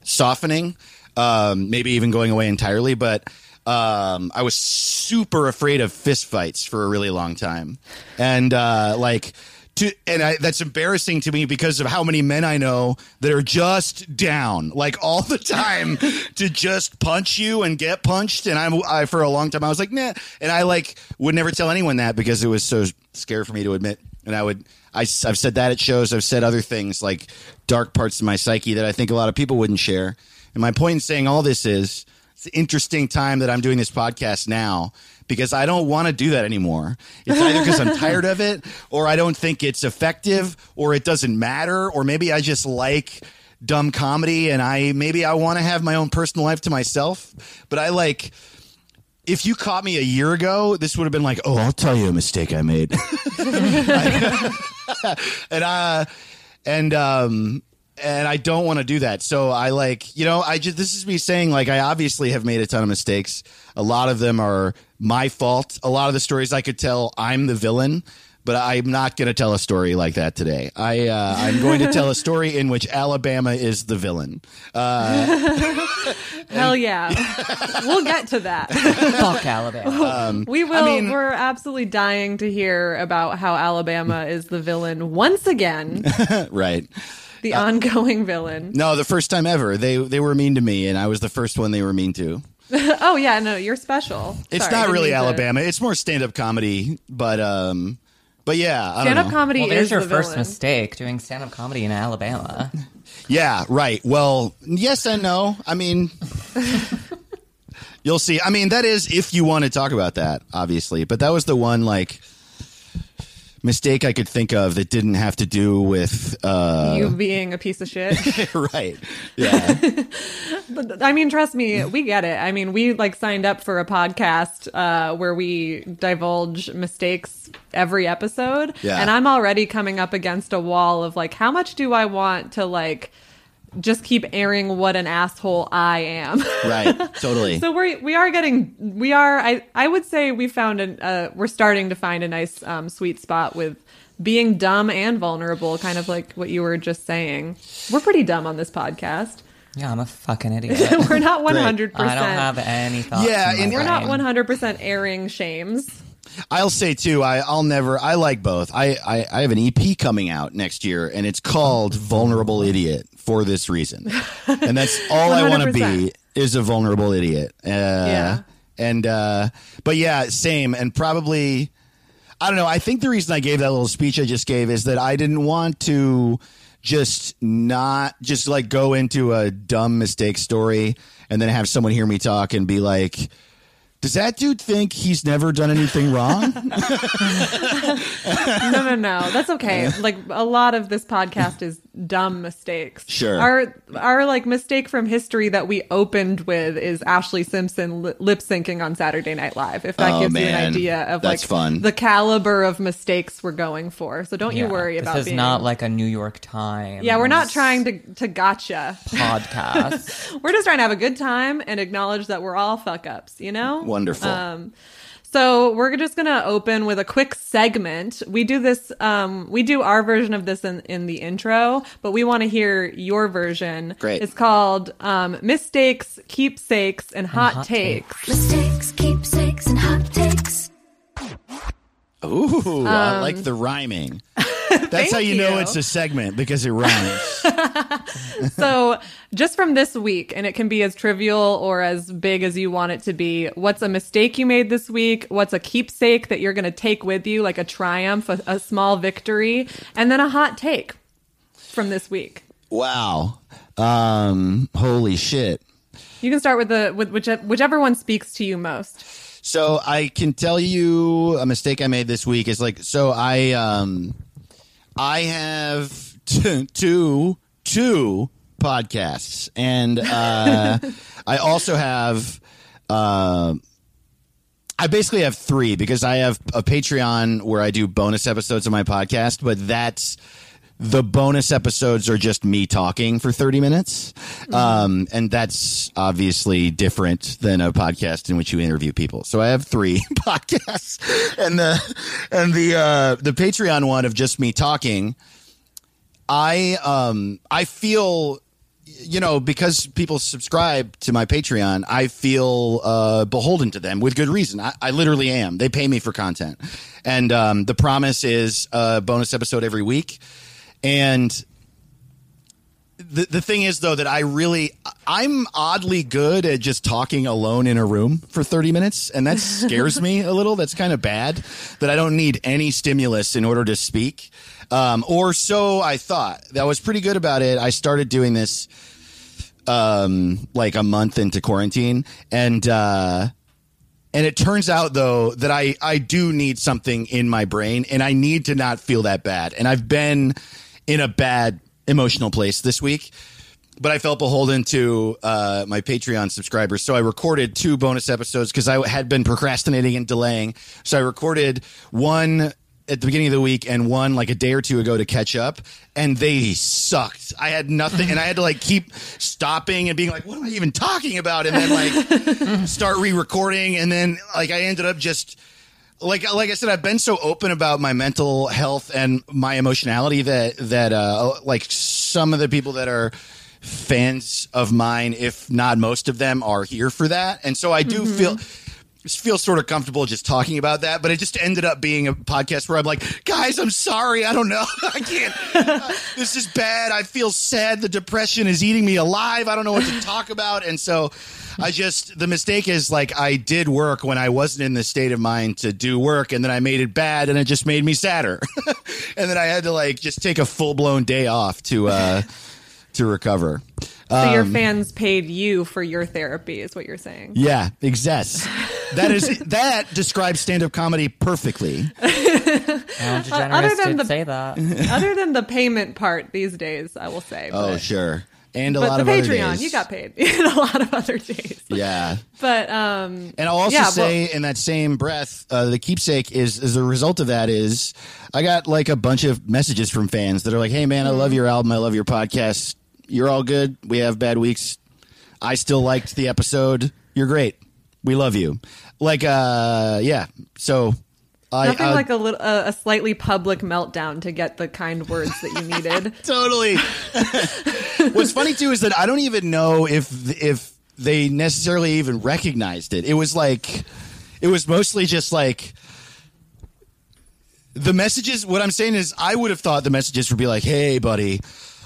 softening, um, maybe even going away entirely. But um, I was super afraid of fist fights for a really long time, and uh, like to and I, that's embarrassing to me because of how many men I know that are just down like all the time to just punch you and get punched. And I'm I for a long time I was like nah, and I like would never tell anyone that because it was so scary for me to admit. And I would I, have said that at shows. I've said other things like dark parts of my psyche that I think a lot of people wouldn't share. And my point in saying all this is it's an interesting time that I'm doing this podcast now because I don't want to do that anymore. It's either because I'm tired of it or I don't think it's effective or it doesn't matter or maybe I just like dumb comedy and I maybe I want to have my own personal life to myself. But I like if you caught me a year ago, this would have been like, "Oh, I'll tell you a mistake I made." and uh and um and I don't want to do that. So I like, you know, I just this is me saying like I obviously have made a ton of mistakes. A lot of them are my fault. A lot of the stories I could tell, I'm the villain. But I'm not going to tell a story like that today. I uh, I'm going to tell a story in which Alabama is the villain. Uh, Hell yeah. we'll get to that. Fuck Alabama. We will. Um, mean- we're absolutely dying to hear about how Alabama is the villain once again, right. the Uh, ongoing villain. No, the first time ever. They they were mean to me, and I was the first one they were mean to. oh yeah, no, you're special. It's Sorry, not really mean to- Alabama. It's more stand up comedy, but um, but yeah, I don't Stand-up know. comedy well, there's is your the first villain. mistake doing stand-up comedy in Alabama. Yeah, right. Well, yes and no. I mean, you'll see. I mean, that is if you want to talk about that, obviously. But that was the one like mistake I could think of that didn't have to do with uh You being a piece of shit. right. Yeah. But, I mean, trust me, we get it. I mean, we like signed up for a podcast uh, where we divulge mistakes every episode, Yeah. and I'm already coming up against a wall of like, how much do I want to like just keep airing what an asshole I am? right. Totally. so we we are getting we are I I would say we found an uh, we're starting to find a nice um, sweet spot with being dumb and vulnerable, kind of like what you were just saying. We're pretty dumb on this podcast. Yeah, I'm a fucking idiot. We're not 100. percent I don't have any thoughts. Yeah, in my and- We're not one hundred percent airing shames. I'll say too. I, I'll never. I like both. I, I I have an EP coming out next year, and it's called "Vulnerable Idiot" for this reason, and that's all I want to be is a vulnerable idiot. Uh, Yeah. And uh, but yeah, same, and probably. I don't know. I think the reason I gave that little speech I just gave is that I didn't want to just not just like go into a dumb mistake story and then have someone hear me talk and be like, does that dude think he's never done anything wrong? No, no, no. That's okay. Like a lot of this podcast is dumb mistakes. Sure. Our our like mistake from history that we opened with is Ashlee Simpson li- lip syncing on Saturday Night Live. If that Oh, gives you an idea of That's like fun. the caliber of mistakes we're going for. So don't you Yeah, worry about This is being not like a New York Times. Yeah, we're not trying to to gotcha. podcast. We're just trying to have a good time and acknowledge that we're all fuck ups, you know? Wonderful. Um, so we're just gonna open with a quick segment. We do this, um, we do our version of this in, in the intro, but we want to hear your version. Great. It's called um, mistakes, keepsakes, and hot, hot takes. Mistakes, keepsakes, and hot takes. Ooh, I like the rhyming. That's how you, know Um, it's a segment because it rhymes. so just from this week, and it can be as trivial or as big as you want it to be. What's a mistake you made this week? What's a keepsake that you're going to take with you, like a triumph, a, a small victory, and then a hot take from this week. wow. Um, holy shit. You can start with the with whichever, whichever one speaks to you most. So I can tell you a mistake I made this week. Is like so I um I have t- two two podcasts. And uh I also have uh I basically have three because I have a Patreon where I do bonus episodes of my podcast, but that's the bonus episodes are just me talking for 30 minutes. Um, and that's obviously different than a podcast in which you interview people. So I have three podcasts and the, and the, uh, the Patreon one of just me talking. I, um, I feel, you know, because people subscribe to my Patreon, I feel uh, beholden to them with good reason. I, I literally am. They pay me for content, and um, the promise is a bonus episode every week. And the the thing is, though, that I really I'm oddly good at just talking alone in a room for 30 minutes, and that scares me a little. That's kind of bad. That I don't need any stimulus in order to speak, um, or so I thought. I was pretty good about it. I started doing this um like a month into quarantine and uh and it turns out though that I I do need something in my brain and I need to not feel that bad. And I've been in a bad emotional place this week. But I felt beholden to uh, my Patreon subscribers. So I recorded two bonus episodes because I had been procrastinating and delaying. So I recorded one at the beginning of the week and one like a day or two ago to catch up, and they sucked. I had nothing, and I had to like keep stopping and being like, "What am I even talking about?" And then like start re-recording, and then like I ended up just like like I said, I've been so open about my mental health and my emotionality that that uh like some of the people that are fans of mine, if not most of them, are here for that, and so I do feel feel sort of comfortable just talking about that, but it just ended up being a podcast where I'm like, guys, I'm sorry. I don't know. I can't. uh, this is bad. I feel sad. The depression is eating me alive. I don't know what to talk about. And so I just, the mistake is like, I did work when I wasn't in the state of mind to do work, and then I made it bad, and it just made me sadder. and then I had to like just take a full blown day off to, uh, to recover. So your Um, fans paid you for your therapy, is what you're saying. Yeah, exact. That is that describes stand-up comedy perfectly. Ellen other than the- say that. Other than the payment part these days, I will say. Oh, but, sure. And a but lot the of other Patreon, days. you got paid in a lot of other days. Yeah. But um, And I'll also Yeah, well- say in that same breath, uh, the keepsake is as a result of that is I got like a bunch of messages from fans that are like, "Hey man, I love Mm-hmm. your album. I love your podcast. You're all good. We have bad weeks. I still liked the episode. You're great. We love you." Like uh yeah. So I nothing I- like a little a, a slightly public meltdown to get the kind words that you needed. totally. What's funny too is that I don't even know if if they necessarily even recognized it. It was like it was mostly just like the messages what I'm saying is I would have thought the messages would be like, "Hey buddy,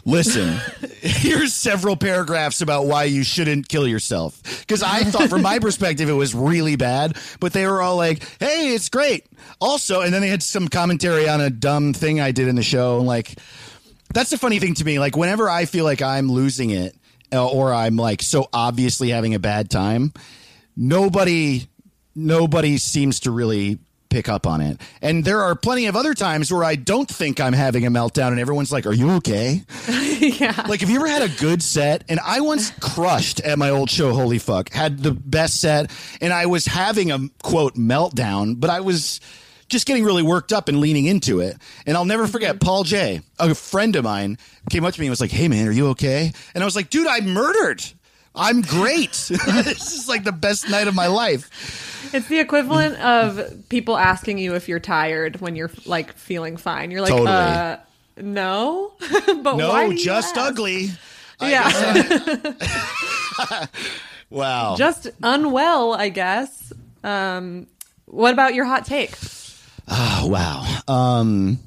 listen. here's several paragraphs about why you shouldn't kill yourself." Cuz I thought from my perspective it was really bad, but they were all like, "Hey, it's great." Also, and then they had some commentary on a dumb thing I did in the show like that's the funny thing to me. Like whenever I feel like I'm losing it uh, or I'm like so obviously having a bad time, nobody nobody seems to really pick up on it. And there are plenty of other times where I don't think I'm having a meltdown and everyone's like, "Are you okay?" yeah. Like, have you ever had a good set? And I once crushed at my old show, Holy Fuck, had the best set, and I was having a quote meltdown, but I was just getting really worked up and leaning into it. And I'll never forget mm-hmm. Paul J, a friend of mine, came up to me and was like, Hey man, are you okay? And I was like, Dude, I murdered. I'm great. this is like the best night of my life. It's the equivalent of people asking you if you're tired when you're like feeling fine. You're like, Totally. uh, no, but No, just ask? ugly. I Yeah, Wow. just unwell, I guess. Um, what about your hot take? Oh, wow. Um,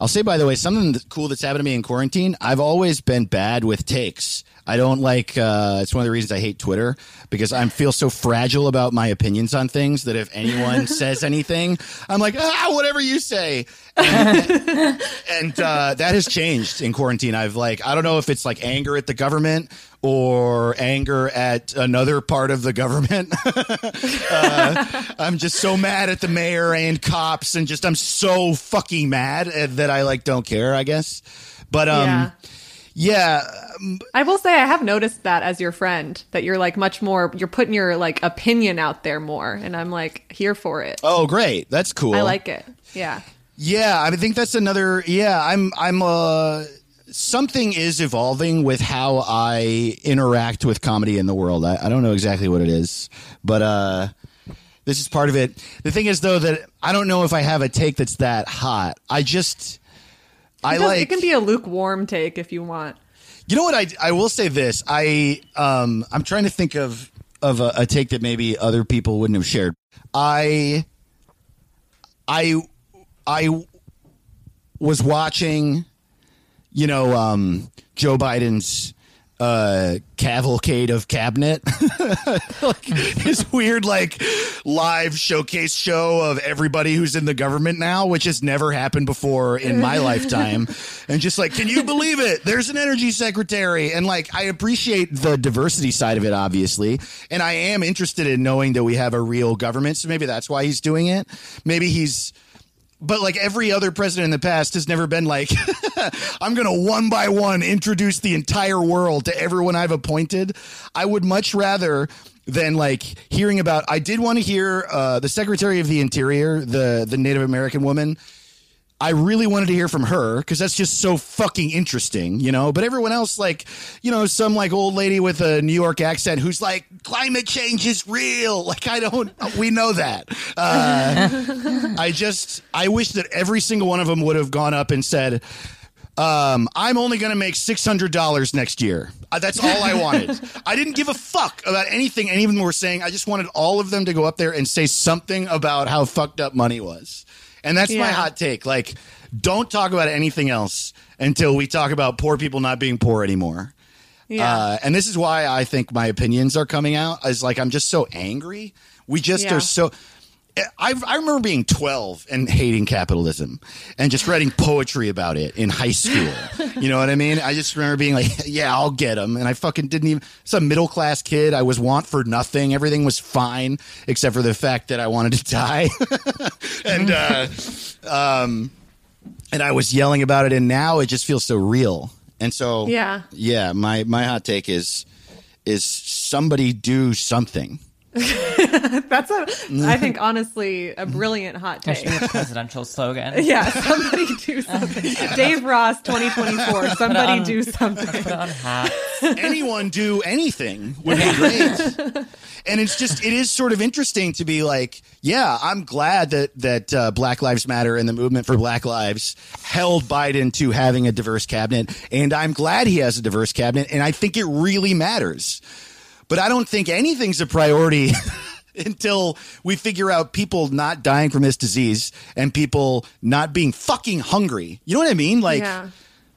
I'll say, by the way, something cool that's happened to me in quarantine. I've always been bad with takes. I don't like. Uh, it's one of the reasons I hate Twitter because I feel so fragile about my opinions on things that if anyone says anything, I'm like, ah, whatever you say. And, and uh, that has changed in quarantine. I've like, I don't know if it's like anger at the government or anger at another part of the government. uh, I'm just so mad at the mayor and cops, and just I'm so fucking mad that I like don't care. I guess, but um, yeah. Yeah, I will say I have noticed that as your friend that you're like much more you're putting your like opinion out there more and I'm like here for it. oh great, that's cool. I like it. Yeah. Yeah, I think that's another. Yeah, I'm. I'm. Uh, something is evolving with how I interact with comedy in the world. I, I don't know exactly what it is, but uh, this is part of it. The thing is, though, that I don't know if I have a take that's that hot. I just. I It does- like. it can be a lukewarm take if you want. You know what? I I will say this. I um I'm trying to think of of a, a take that maybe other people wouldn't have shared. I I I was watching, you know, um, Joe Biden's uh, cavalcade of cabinet, like his weird like live showcase show of everybody who's in the government now, which has never happened before in my lifetime. And just like, can you believe it? There's an energy secretary, and like I appreciate the diversity side of it, obviously, and I am interested in knowing that we have a real government. So maybe that's why he's doing it. Maybe he's but like every other president in the past has never been like i'm gonna one by one introduce the entire world to everyone i've appointed i would much rather than like hearing about. I did want to hear uh, the Secretary of the Interior, the the Native American woman. I really wanted to hear from her because that's just so fucking interesting, you know. But everyone else, like, you know, some like old lady with a New York accent who's like, climate change is real. Like, I don't, we know that. Uh, I just, I wish that every single one of them would have gone up and said, um, I'm only going to make $600 next year. Uh, that's all I wanted. I didn't give a fuck about anything any of them were saying. I just wanted all of them to go up there and say something about how fucked up money was. And that's my hot take. Like, don't talk about anything else until we talk about poor people not being poor anymore. Yeah. Uh, and this is why I think my opinions are coming out. Is like I'm just so angry. We just Yeah. are so. I, I remember being 12 and hating capitalism and just writing poetry about it in high school. You know what I mean? I just remember being like, yeah, I'll get them. And I fucking didn't even, some middle class kid. I was want for nothing. Everything was fine except for the fact that I wanted to die. and, uh, um, and I was yelling about it. And now it just feels so real. And so, Yeah. yeah, my, my hot take is, is somebody do something. That's a, I think, honestly, a brilliant hot That take. presidential slogan. Yeah, somebody do something. Dave Ross, 2024. Somebody on- do something. Put on hats. anyone do anything would be great. and it's just it is sort of interesting to be like, yeah, I'm glad that that uh, Black Lives Matter and the movement for Black Lives held Biden to having a diverse cabinet, and I'm glad he has a diverse cabinet, and I think it really matters. But I don't think anything's a priority. Until we figure out people not dying from this disease and people not being fucking hungry. You know what I mean? Like, yeah.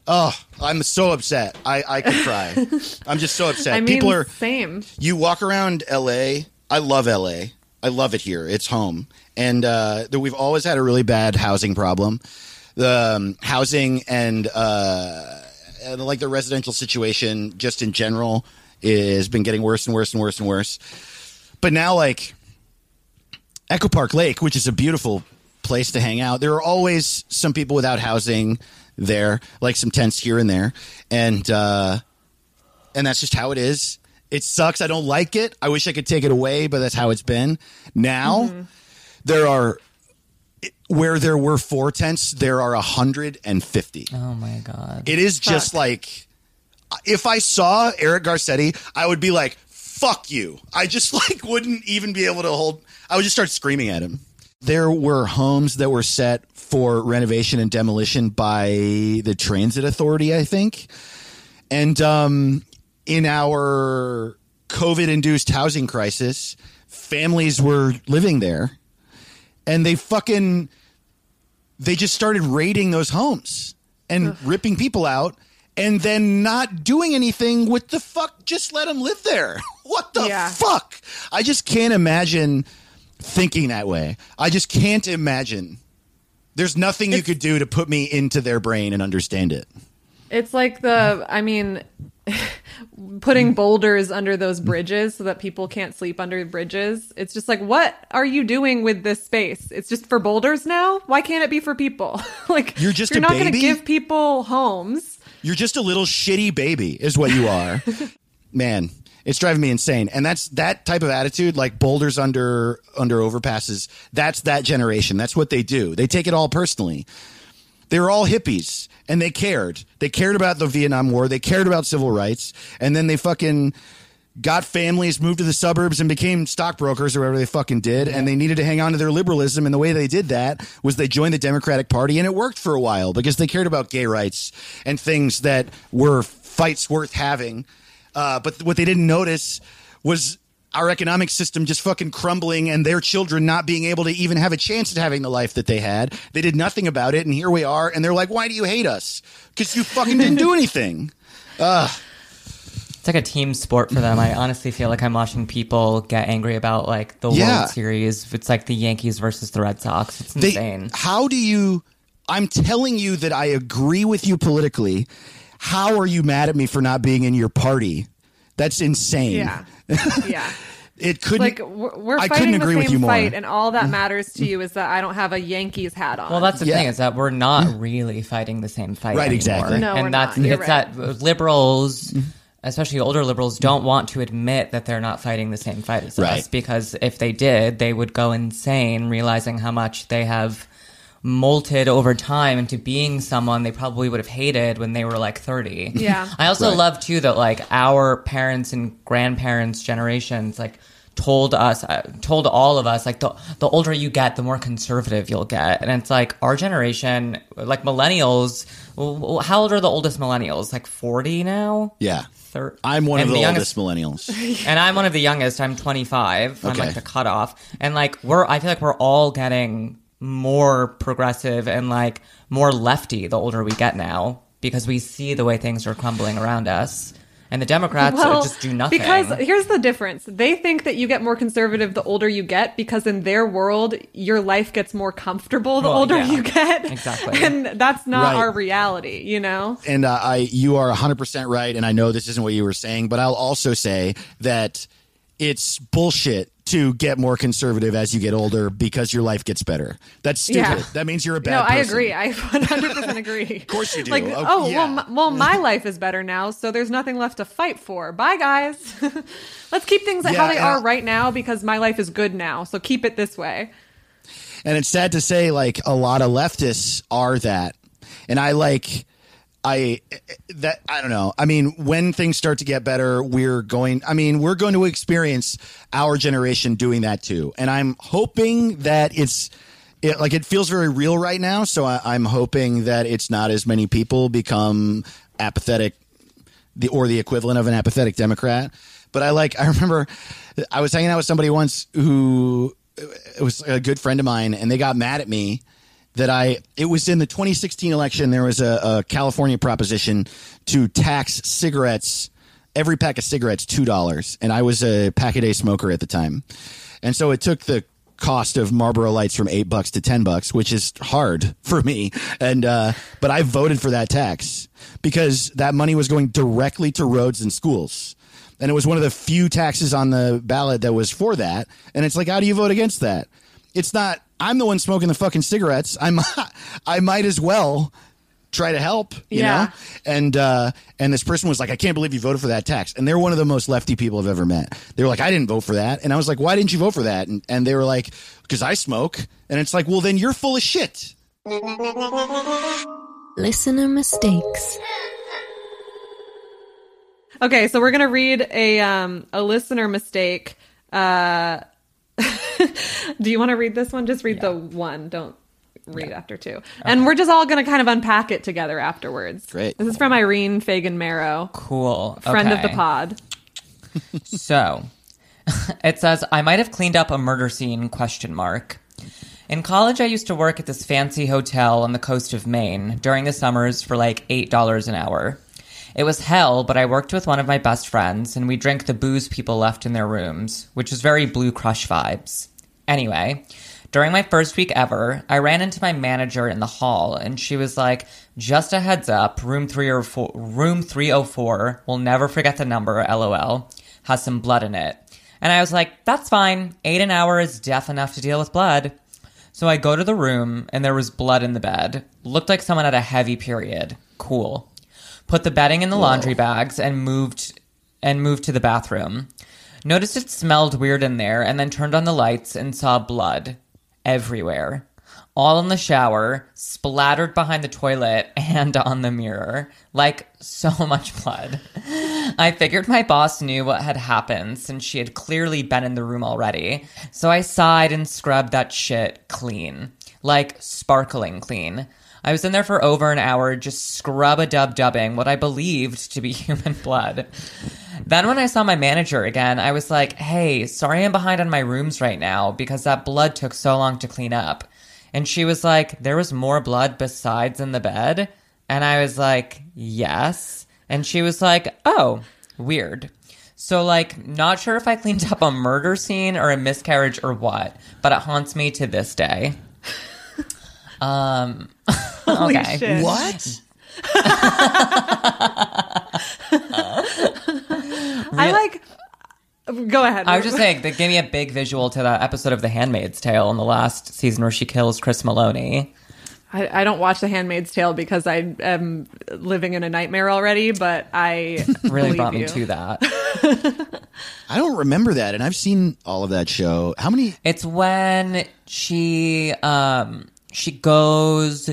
Oh, I'm so upset. I, I could cry. I'm just so upset. I mean, People are same. you walk around LA. I love LA. I love it here. It's home. And uh, that we've always had a really bad housing problem. The um, housing and, uh, and like the residential situation, just in general, has been getting worse and worse and worse and worse. But now, like Echo Park Lake, which is a beautiful place to hang out, there are always some people without housing there, like some tents here and there, and uh, and that's just how it is. It sucks. I don't like it. I wish I could take it away, but that's how it's been. Now there are where there were four tents, there are hundred and fifty. Oh my god. It is just like if I saw Eric Garcetti, I would be like, "Fuck you!" I just like wouldn't even be able to hold. I would just start screaming at him. There were homes that were set for renovation and demolition by the Transit Authority, I think, and um, in our COVID-induced housing crisis, families were living there, and they fucking they just started raiding those homes and ripping people out and then not doing anything with the fuck just let them live there what the Yeah. fuck i just can't imagine thinking that way i just can't imagine there's nothing you could do to put me into their brain and understand it It's like the, I mean, putting boulders under those bridges so that people can't sleep under bridges. It's just like, what are you doing with this space? It's just for boulders now? Why can't it be for people? like, You're just you're not going to give people homes. You're just a little shitty baby, is what you are. Man, it's driving me insane. And that's that type of attitude, like boulders under under overpasses. That's that generation. That's what they do. They take it all personally. They were all hippies and they cared. They cared about the Vietnam War. They cared about civil rights. And then they fucking got families, moved to the suburbs, and became stockbrokers or whatever they fucking did. And they needed to hang on to their liberalism. And the way they did that was they joined the Democratic Party, and it worked for a while because they cared about gay rights and things that were fights worth having. Uh, but what they didn't notice was our economic system just fucking crumbling and their children not being able to even have a chance at having the life that they had. They did nothing about it, and here we are. And they're like, "Why do you hate us? Because you fucking didn't do anything." It's like a team sport for them. I mm-hmm. honestly feel like I'm watching people get angry about like the Yeah. World Series. It's like the Yankees versus the Red Sox. It's They, insane. how do you? I'm telling you that I agree with you politically. How are you mad at me for not being in your party? That's insane. Yeah. Yeah. It couldn't. like, we're, we're I fighting couldn't agree the with same you more. fight, and all that mm. matters to you is that I don't have a Yankees hat on. Well, that's the Yeah. thing is that we're not mm. really fighting the same fight. Right, anymore. exactly. No, and we're that's not. You're it's that uh, liberals mm-hmm. Especially older liberals, don't want to admit that they're not fighting the same fight as us because if they did, they would go insane, realizing how much they have molted over time into being someone they probably would have hated when they were like 30. Yeah. I also Right. love too that like our parents and grandparents generations like told us uh, told all of us like the the older you get the more conservative you'll get and it's like our generation like millennials how old are the oldest millennials like 40 now Yeah. Thir- I'm one of and the, youngest oldest millennials. and I'm one of the youngest. I'm 25. Okay. I'm like the cutoff. And like we're, I feel like we're all getting more progressive and like more lefty the older we get now because we see the way things are crumbling around us. And the Democrats uh, just do nothing. Because here's the difference. They think that you get more conservative the older you get because in their world, your life gets more comfortable the Well, older yeah. you get. Exactly. And that's not Right. our reality, you know? and uh, I, you are 100% right. And I know this isn't what you were saying, but I'll also say that it's bullshit to get more conservative as you get older because your life gets better. That's stupid. Yeah. That means you're a bad No, I person. agree. I 100% agree. of course you do. Like, Oh, oh, yeah. well, my, well, my life is better now, so there's nothing left to fight for. Bye, guys. Let's keep things like how they are I- right now because my life is good now. So keep it this way. And it's sad to say, like a lot of leftists are that, and I like, I that I don't know. I mean, when things start to get better, we're going. I mean, we're going to experience our generation doing that too, and I'm hoping that it's. It, like it feels very real right now, so I, I'm hoping that it's not as many people become apathetic the or the equivalent of an apathetic Democrat. But I like I remember I was hanging out with somebody once who it was a good friend of mine, and they got mad at me that I it was in the 2016 election. There was a, a California proposition to tax cigarettes. Every pack of cigarettes two dollars, and I was a pack a day smoker at the time, and so it took the cost of Marlboro Lights from eight bucks to ten bucks, which is hard for me. And uh, but I voted for that tax because that money was going directly to roads and schools. And it was one of the few taxes on the ballot that was for that. And it's like, how do you vote against that? It's not. I'm the one smoking the fucking cigarettes. I'm. I might as well try to help. You Yeah. know. And uh, and this person was like, I can't believe you voted for that tax. And they're one of the most lefty people I've ever met. They were like, I didn't vote for that. And I was like, Why didn't you vote for that? And, and they were like, Because I smoke. And it's like, Well, then you're full of shit. Listener mistakes. Okay, so we're gonna read a um a listener mistake. Uh, do you want to read this one? Just read the one. Don't read after two. And we're just all gonna kind of unpack it together afterwards. Great. This is from Irene Fagan Marrow, cool. friend of the pod. So, it says I might have cleaned up a murder scene question mark. In college I used to work at this fancy hotel on the coast of Maine during the summers for like $8 an hour. It was hell, but I worked with one of my best friends and we drank the booze people left in their rooms, which was very Blue Crush vibes. Anyway, during my first week ever, I ran into my manager in the hall and she was like, "Just a heads up, room 304, room 304, we'll never forget the number, lol, has some blood in it." And I was like, "That's fine. 8 an hour is deaf enough to deal with blood." So I go to the room and there was blood in the bed. Looked like someone had a heavy period. Cool. Put the bedding in the laundry bags and moved and moved to the bathroom. Noticed it smelled weird in there and then turned on the lights and saw blood everywhere. All in the shower, splattered behind the toilet and on the mirror. Like so much blood. I figured my boss knew what had happened since she had clearly been in the room already. So I sighed and scrubbed that shit clean. Like sparkling clean. I was in there for over an hour just scrub a dub dubbing what I believed to be human blood. Then when I saw my manager again, I was like, hey, sorry I'm behind on my rooms right now because that blood took so long to clean up. And she was like, there was more blood besides in the bed? And I was like, yes. And she was like, oh, weird. So, like, not sure if I cleaned up a murder scene or a miscarriage or what, but it haunts me to this day. Um, Holy okay. shit. What? I like. Go ahead. I was just saying, they gave me a big visual to that episode of The Handmaid's Tale in the last season where she kills Chris Meloni. I, I don't watch The Handmaid's Tale because I am living in a nightmare already, but I Really believe brought me to that. I don't remember that, and I've seen all of that show. How many? It's when she um she goes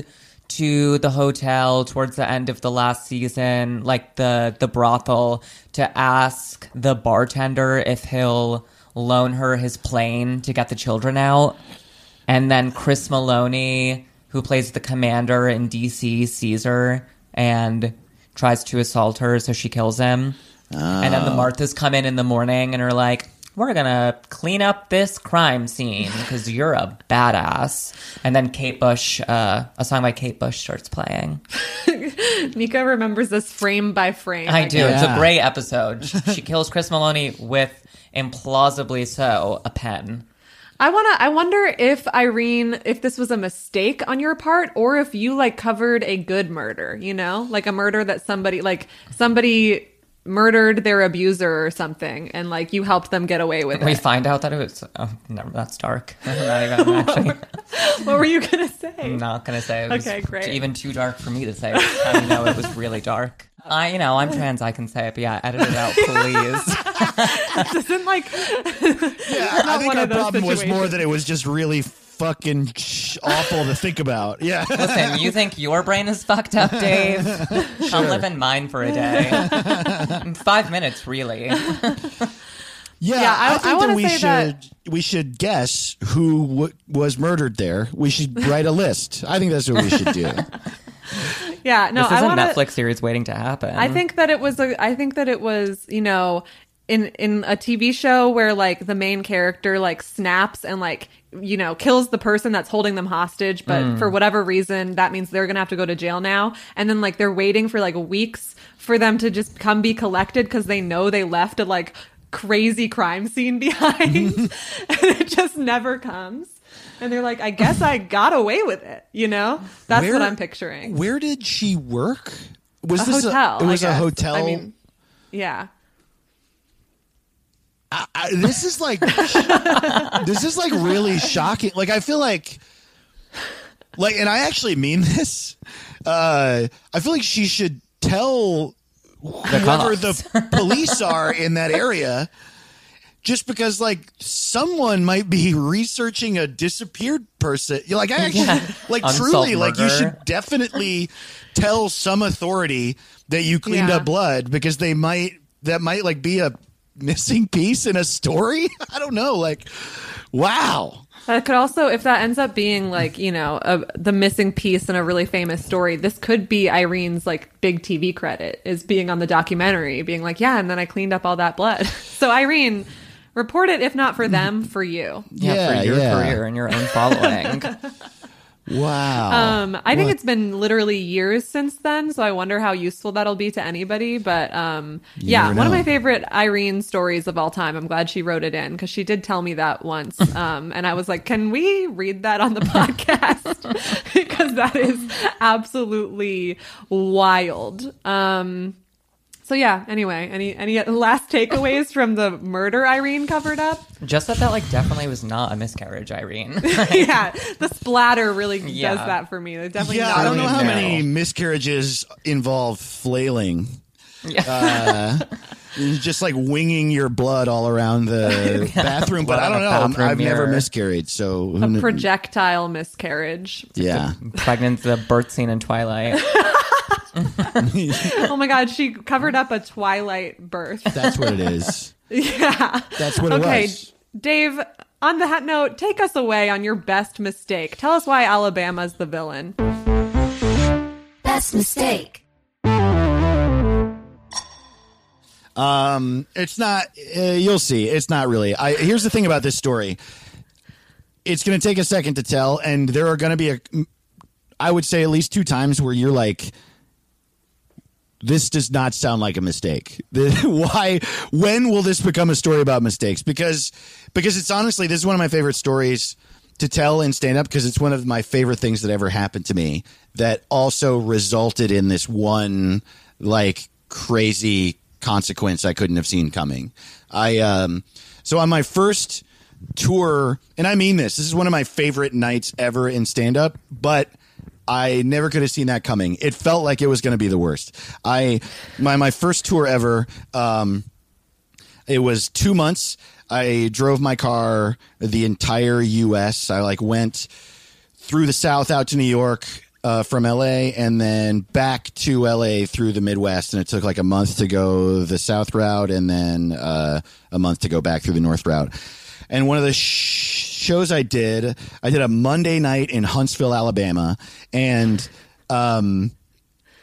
to the hotel towards the end of the last season, like the the brothel, to ask the bartender if he'll loan her his plane to get the children out. And then Chris Meloni, who plays the commander in DC, sees her and tries to assault her, so she kills him. And then the ah. Marthas come in in the morning and are like, "We're gonna clean up this crime scene because you're a badass." And then Kate Bush, uh, a song by Kate Bush, starts playing. Mika remembers this frame by frame. I do. It's a Yeah. great episode. She, she kills Chris Meloni with, implausibly so, a pen. I wanna. I wonder if Irene, if this was a mistake on your part, or if you like covered a good murder. You know, like a murder that somebody, like somebody murdered their abuser or something, and like you helped them get away with We it. We find out that it was. Oh, never. That's dark. Not even actually. what were you gonna say? I'm not gonna say. It was Okay, great. Even too dark for me to say. That's how you know it was really dark. I, you know, I'm trans. I can say it, but yeah, edit it out, please. Isn't like Yeah, I not think one our of those problem was more situations. that it was just really fucking awful to think about. Yeah. Listen, you think your brain is fucked up, Dave? I'll live in mine for a day. Five minutes, really. Yeah, Yeah, I- I, I think wanna that we say should that- we should guess who w- was murdered there. We should write a list. I think that's what we should do. yeah. No, this I is a want to. Netflix series waiting to happen. I think that it was a I think that it was, you know, in in a TV show where like the main character like snaps and like you know kills the person that's holding them hostage but Mm. for whatever reason that means they're going to have to go to jail now and then like they're waiting for like weeks for them to just come be collected cuz they know they left a like crazy crime scene behind and it just never comes and they're like I guess I got away with it, you know? That's Where- what I'm picturing. Where did she work? Was a this hotel. A, it was a hotel. I mean, yeah. I, I, this is like this is like really shocking. Like I feel like like and I actually mean this. Uh I feel like she should tell whoever the police are in that area just because like someone might be researching a disappeared person. You're like I actually Yeah. like Unsolved truly like you should definitely tell some authority that you cleaned Yeah. up blood because they might that might like be a missing piece in a story. I don't know. Like, wow. That could also, if that ends up being like, you know, a, the missing piece in a really famous story, this could be Irene's like big TV credit is being on the documentary, being like, yeah, and then I cleaned up all that blood. So Irene, report it, if not for them, for you. yeah, Yeah, for your yeah. career and your own following. Wow. Um, I think it's been literally years since then, so I wonder how useful that'll be to anybody. But um, yeah, one of my favorite Irene stories of all time. I'm glad she wrote it in because she did tell me that once, um, and I was like, "Can we read that on the podcast?" because that is absolutely wild. Um, so yeah. Anyway, any any last takeaways from the murder Irene covered up? Just that that like definitely was not a miscarriage, Irene. yeah, the splatter really Yeah. does that for me. It's definitely yeah, not I don't know how no. many miscarriages involve flailing. Uh, just like winging your blood all around the bathroom, but Blood I on don't a know. bathroom I've never mirror. miscarried, so who a projectile miscarriage. yeah. Pregnant, the birth scene in Twilight. oh my god, she covered up a twilight birth. That's what it is. yeah. That's what it Okay, was. Dave, on that note, take us away on your best mistake. Tell us why Alabama's the villain. Best mistake. Um, it's not. Uh, you'll see. It's not really. I here's the thing about this story. It's going to take a second to tell, and there are going to be a. I would say at least two times where you're like, this does not sound like a mistake. The- Why? When will this become a story about mistakes? Because because it's honestly this is one of my favorite stories to tell in stand up because it's one of my favorite things that ever happened to me that also resulted in this one like crazy consequence I couldn't have seen coming. I um so on my first tour and I mean this this is one of my favorite nights ever in stand up but I never could have seen that coming. It felt like it was going to be the worst. I my my first tour ever. Um, it was two months. I drove my car the entire U.S. I like went through the South out to New York uh, from LA and then back to LA through the Midwest. And it took like a month to go the South route and then uh, a month to go back through the North route. And one of the sh- shows I did, I did a Monday night in Huntsville, Alabama. And, um,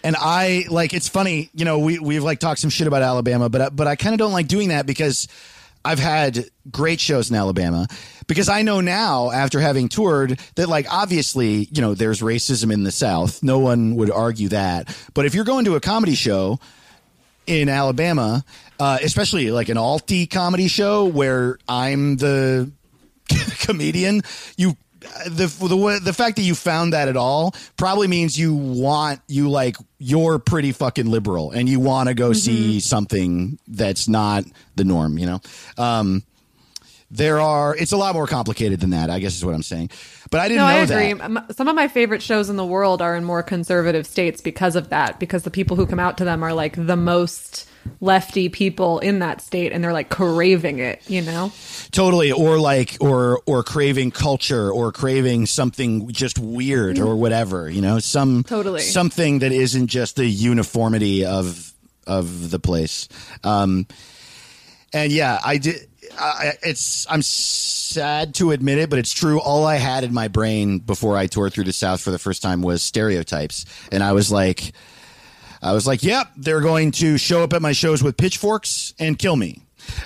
and I like it's funny, you know, we we've like talked some shit about Alabama, but but I kind of don't like doing that because I've had great shows in Alabama because I know now after having toured that like obviously, you know, there's racism in the South. No one would argue that. But if you're going to a comedy show in Alabama, uh, especially like an alti comedy show where I'm the comedian, you the the the fact that you found that at all probably means you want you like you're pretty fucking liberal and you want to go see something that's not the norm, you know. Um, there are it's a lot more complicated than that, I guess is what I'm saying. But I didn't No, know I agree. that. Some of my favorite shows in the world are in more conservative states because of that. Because the people who come out to them are like the most lefty people in that state, and they're like craving it. You know? Totally, or like, or or craving culture, or craving something just weird, or whatever. You know, some Totally. something that isn't just the uniformity of of the place. Um, and yeah, I did. I, it's I'm sad to admit it, but it's true. All I had in my brain before I toured through the South for the first time was stereotypes, and I was like, I was like, yep, they're going to show up at my shows with pitchforks and kill me.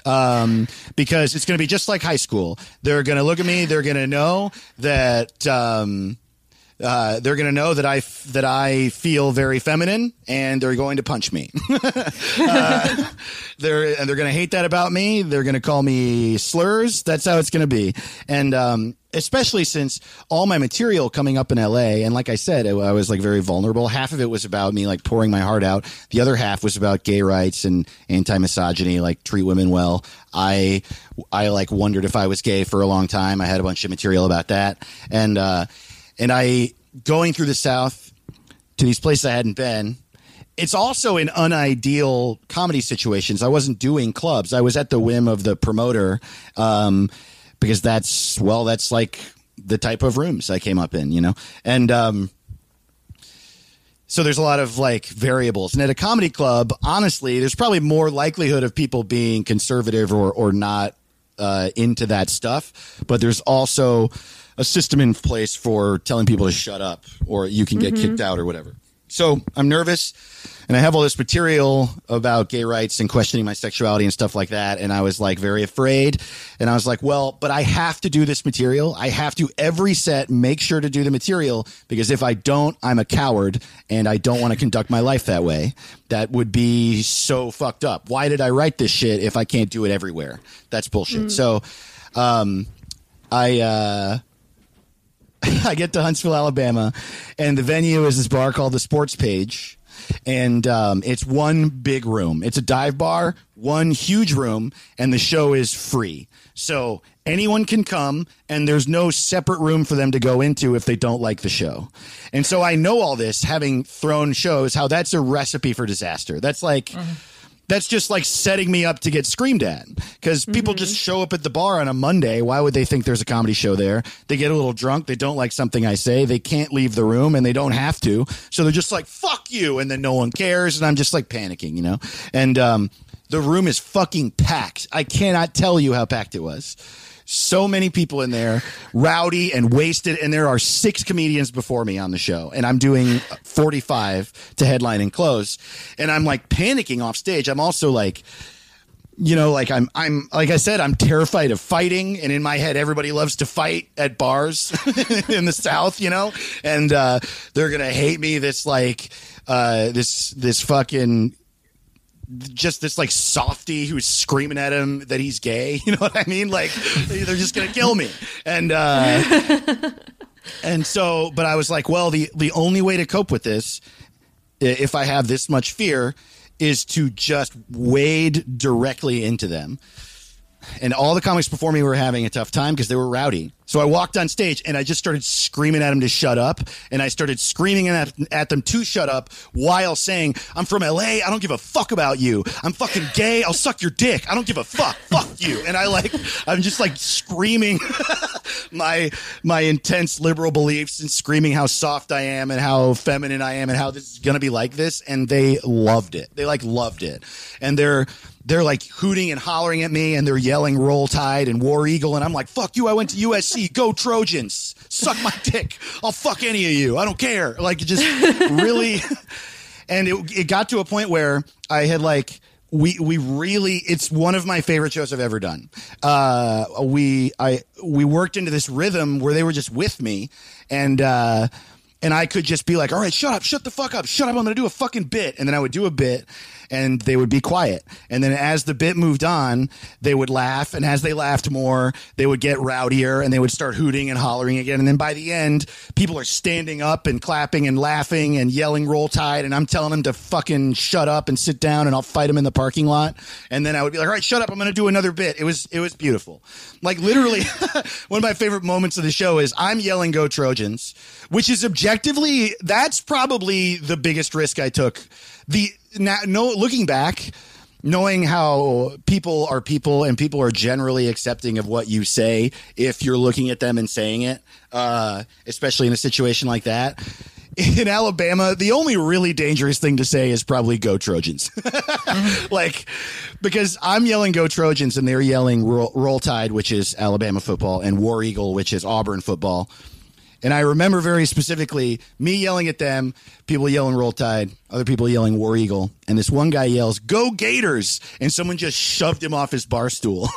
Um, because it's going to be just like high school. They're going to look at me. They're going to know that, um, uh, they're going to know that I f- that I feel very feminine, and they're going to punch me. uh, they're and they're going to hate that about me. They're going to call me slurs. That's how it's going to be. And um, especially since all my material coming up in LA, and like I said, I, was like very vulnerable. Half of it was about me like pouring my heart out. The other half was about gay rights and anti misogyny, like treat women well. I I like wondered if I was gay for a long time. I had a bunch of material about that, and uh, and I going through the South to these places I hadn't been. It's also in unideal comedy situations. I wasn't doing clubs. I was at the whim of the promoter, um, because that's well, that's like the type of rooms I came up in, you know, and um, so there's a lot of like variables. And at a comedy club, honestly, there's probably more likelihood of people being conservative or or not uh, into that stuff. But there's also a system in place for telling people to shut up or you can get kicked out or whatever. So I'm nervous and I have all this material about gay rights and questioning my sexuality and stuff like that. And I was like very afraid. And I was like, well, but I have to do this material. I have to every set make sure to do the material because if I don't, I'm a coward and I don't want to conduct my life that way. That would be so fucked up. Why did I write this shit if I can't do it everywhere? That's bullshit. So, um, I, uh, I get to Huntsville, Alabama, and the venue is this bar called the Sports Page. And um, it's one big room. It's a dive bar, one huge room, and the show is free. So anyone can come, and there's no separate room for them to go into if they don't like the show. And so I know all this, having thrown shows, how that's a recipe for disaster. That's like that's just like setting me up to get screamed at because people just show up at the bar on a Monday. Why would they think there's a comedy show there? They get a little drunk. They don't like something I say. They can't leave the room and they don't have to. So they're just like, fuck you. And then no one cares. And I'm just like panicking, you know? And, um, the room is fucking packed. I cannot tell you how packed it was. So many people in there, rowdy and wasted, and there are six comedians before me on the show, and I'm doing 45 to headline and close, and I'm like panicking off stage. I'm also like, you know, like I'm, I'm, like I said, I'm terrified of fighting, and in my head, everybody loves to fight at bars in the South, you know, and uh, they're gonna hate me. This like, uh, this this fucking just this like softy who's screaming at him that he's gay. You know what I mean? Like they're just gonna kill me. And uh, and so, but I was like, well, the the only way to cope with this, if I have this much fear, is to just wade directly into them. and all the comics before me were having a tough time because they were rowdy. So I walked on stage and I just started screaming at them to shut up. And I started screaming at, at them to shut up while saying, I'm from LA. I don't give a fuck about you. I'm fucking gay. I'll suck your dick. I don't give a fuck. Fuck you. And I like, I'm just like screaming my, my intense liberal beliefs and screaming how soft I am and how feminine I am and how this is going to be like this. And they loved it. They like loved it. And they're, they're like hooting and hollering at me and they're yelling roll tide and war eagle and i'm like fuck you i went to usc go trojans. Suck my dick. I'll fuck any of you. I don't care. Like just really and it, it got to a point where i had like we we really it's one of my favorite shows I've ever done. Uh, we I we worked into this rhythm where they were just with me, and uh, and I could just be like, all right, shut up, shut the fuck up, shut up. I'm to do a fucking bit. And then I would do a bit and they would be quiet. And then as the bit moved on, they would laugh. And as they laughed more, they would get rowdier and they would start hooting and hollering again. And then by the end, people are standing up and clapping and laughing and yelling roll tide. And I'm telling them to fucking shut up and sit down and I'll fight them in the parking lot. And then I would be like, all right, shut up. I'm going to do another bit. It was, it was beautiful. Like literally one of my favorite moments of the show is I'm yelling go Trojans, which is objectively, that's probably the biggest risk I took. The now, no, looking back, knowing how people are people and people are generally accepting of what you say if you're looking at them and saying it, uh, especially in a situation like that. In Alabama, the only really dangerous thing to say is probably "Go Trojans," like because I'm yelling "Go Trojans" and they're yelling roll, "Roll Tide," which is Alabama football, and "War Eagle," which is Auburn football. And I remember very specifically me yelling at them, people yelling Roll Tide, other people yelling War Eagle, and this one guy yells, Go Gators! And someone just shoved him off his bar stool.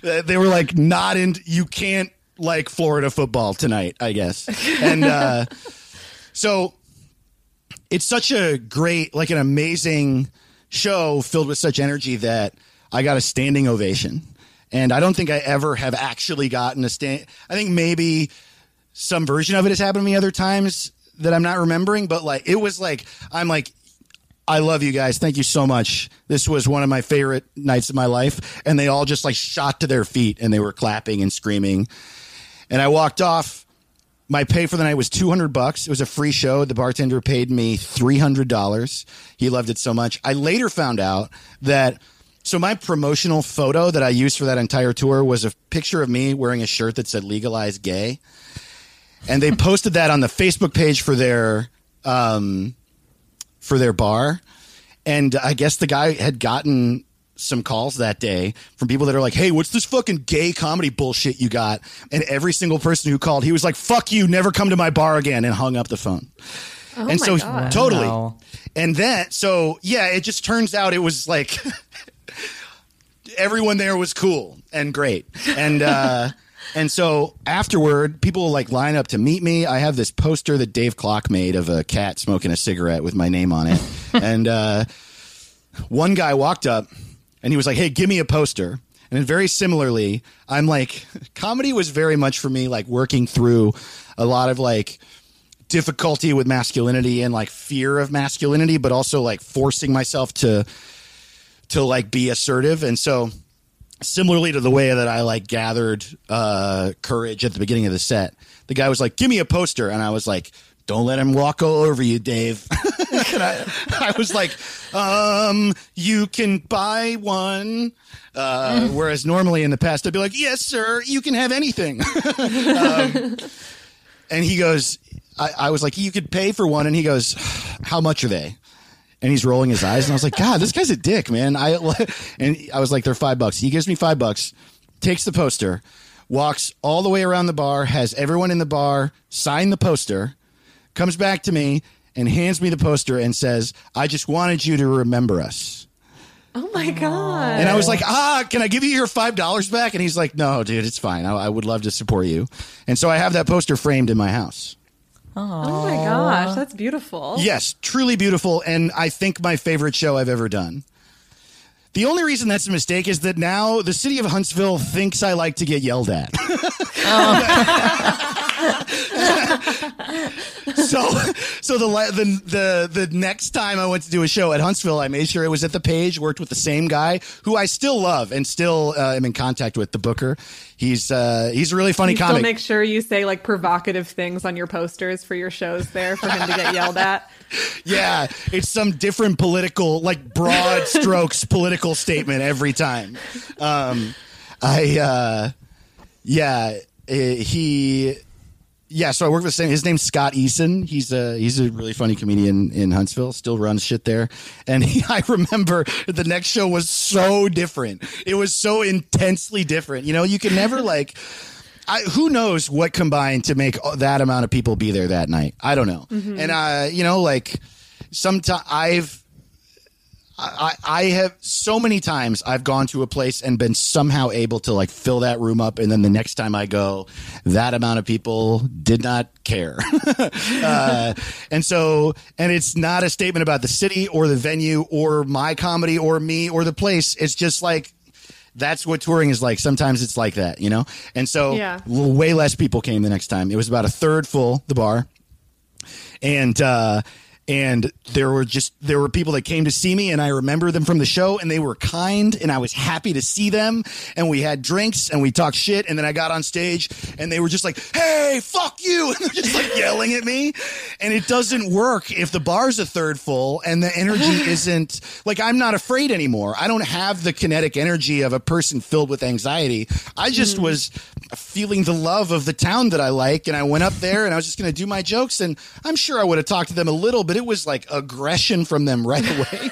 they were like, not in, you can't like Florida football tonight, I guess. And uh, so it's such a great, like an amazing show filled with such energy that I got a standing ovation. And I don't think I ever have actually gotten a stand. I think maybe some version of it has happened to me other times that I'm not remembering, but like it was like I'm like I love you guys. Thank you so much. This was one of my favorite nights of my life. And they all just like shot to their feet and they were clapping and screaming. And I walked off. My pay for the night was 200 bucks. It was a free show. The bartender paid me $300. He loved it so much. I later found out that so my promotional photo that I used for that entire tour was a picture of me wearing a shirt that said legalize gay. And they posted that on the Facebook page for their um, for their bar. And I guess the guy had gotten some calls that day from people that are like, "Hey, what's this fucking gay comedy bullshit you got?" And every single person who called, he was like, "Fuck you, never come to my bar again," and hung up the phone. Oh and my so God. totally. Wow. And then so yeah, it just turns out it was like everyone there was cool and great. And uh and so afterward, people like line up to meet me. I have this poster that Dave Clock made of a cat smoking a cigarette with my name on it. and uh one guy walked up and he was like, "Hey, give me a poster." And very similarly, I'm like, comedy was very much for me like working through a lot of like difficulty with masculinity and like fear of masculinity, but also like forcing myself to to like be assertive. And so similarly to the way that I like gathered uh courage at the beginning of the set, the guy was like, "Give me a poster." And I was like, "Don't let him walk all over you, Dave." and I, I was like, um, you can buy one. Uh, whereas normally in the past, I'd be like, yes, sir, you can have anything. um, and he goes, I, I was like, you could pay for one. And he goes, how much are they? And he's rolling his eyes. And I was like, God, this guy's a dick, man. I, and I was like, they're five bucks. He gives me five bucks, takes the poster, walks all the way around the bar, has everyone in the bar sign the poster, comes back to me and hands me the poster and says, I just wanted you to remember us. Oh my god. And I was like, ah, can I give you your five dollars back? And he's like, no, dude, it's fine. I, I would love to support you. And so I have that poster framed in my house. Oh my gosh, that's beautiful. Yes, truly beautiful, and I think my favorite show I've ever done. The only reason that's a mistake is that now the city of Huntsville thinks I like to get yelled at. Oh. so so the, the the the next time I went to do a show at Huntsville, I made sure it was at the page. Worked with the same guy who I still love and still uh, am in contact with. The Booker, he's uh, he's a really funny you comic. make sure you say like provocative things on your posters for your shows there for him to get yelled at. yeah, it's some different political, like broad strokes political statement every time. Um, I, uh, yeah, eh, he, yeah. So I work with the same. His name's Scott Eason. He's a he's a really funny comedian in Huntsville. Still runs shit there. And he, I remember the next show was so different. It was so intensely different. You know, you can never like. I, who knows what combined to make that amount of people be there that night? I don't know. And uh, you know, like sometimes I've I, I have so many times I've gone to a place and been somehow able to like fill that room up, and then the next time I go, that amount of people did not care. uh, and so, and it's not a statement about the city or the venue or my comedy or me or the place. It's just like that's what touring is like. Sometimes it's like that, you know? And so Yeah. way less people came the next time. It was about a third full, the bar. And, uh, and there were just there were people that came to see me and I remember them from the show and they were kind and I was happy to see them. And we had drinks and we talked shit. And then I got on stage and they were just like hey fuck you. And they're just like yelling at me. And it doesn't work if the bar's a third full and the energy isn't like I'm not afraid anymore. I don't have the kinetic energy of a person filled with anxiety. I just mm. was feeling the love of the town that I like and I went up there and I was just going to do my jokes and I'm sure I would have talked to them a little but it was like aggression from them right away.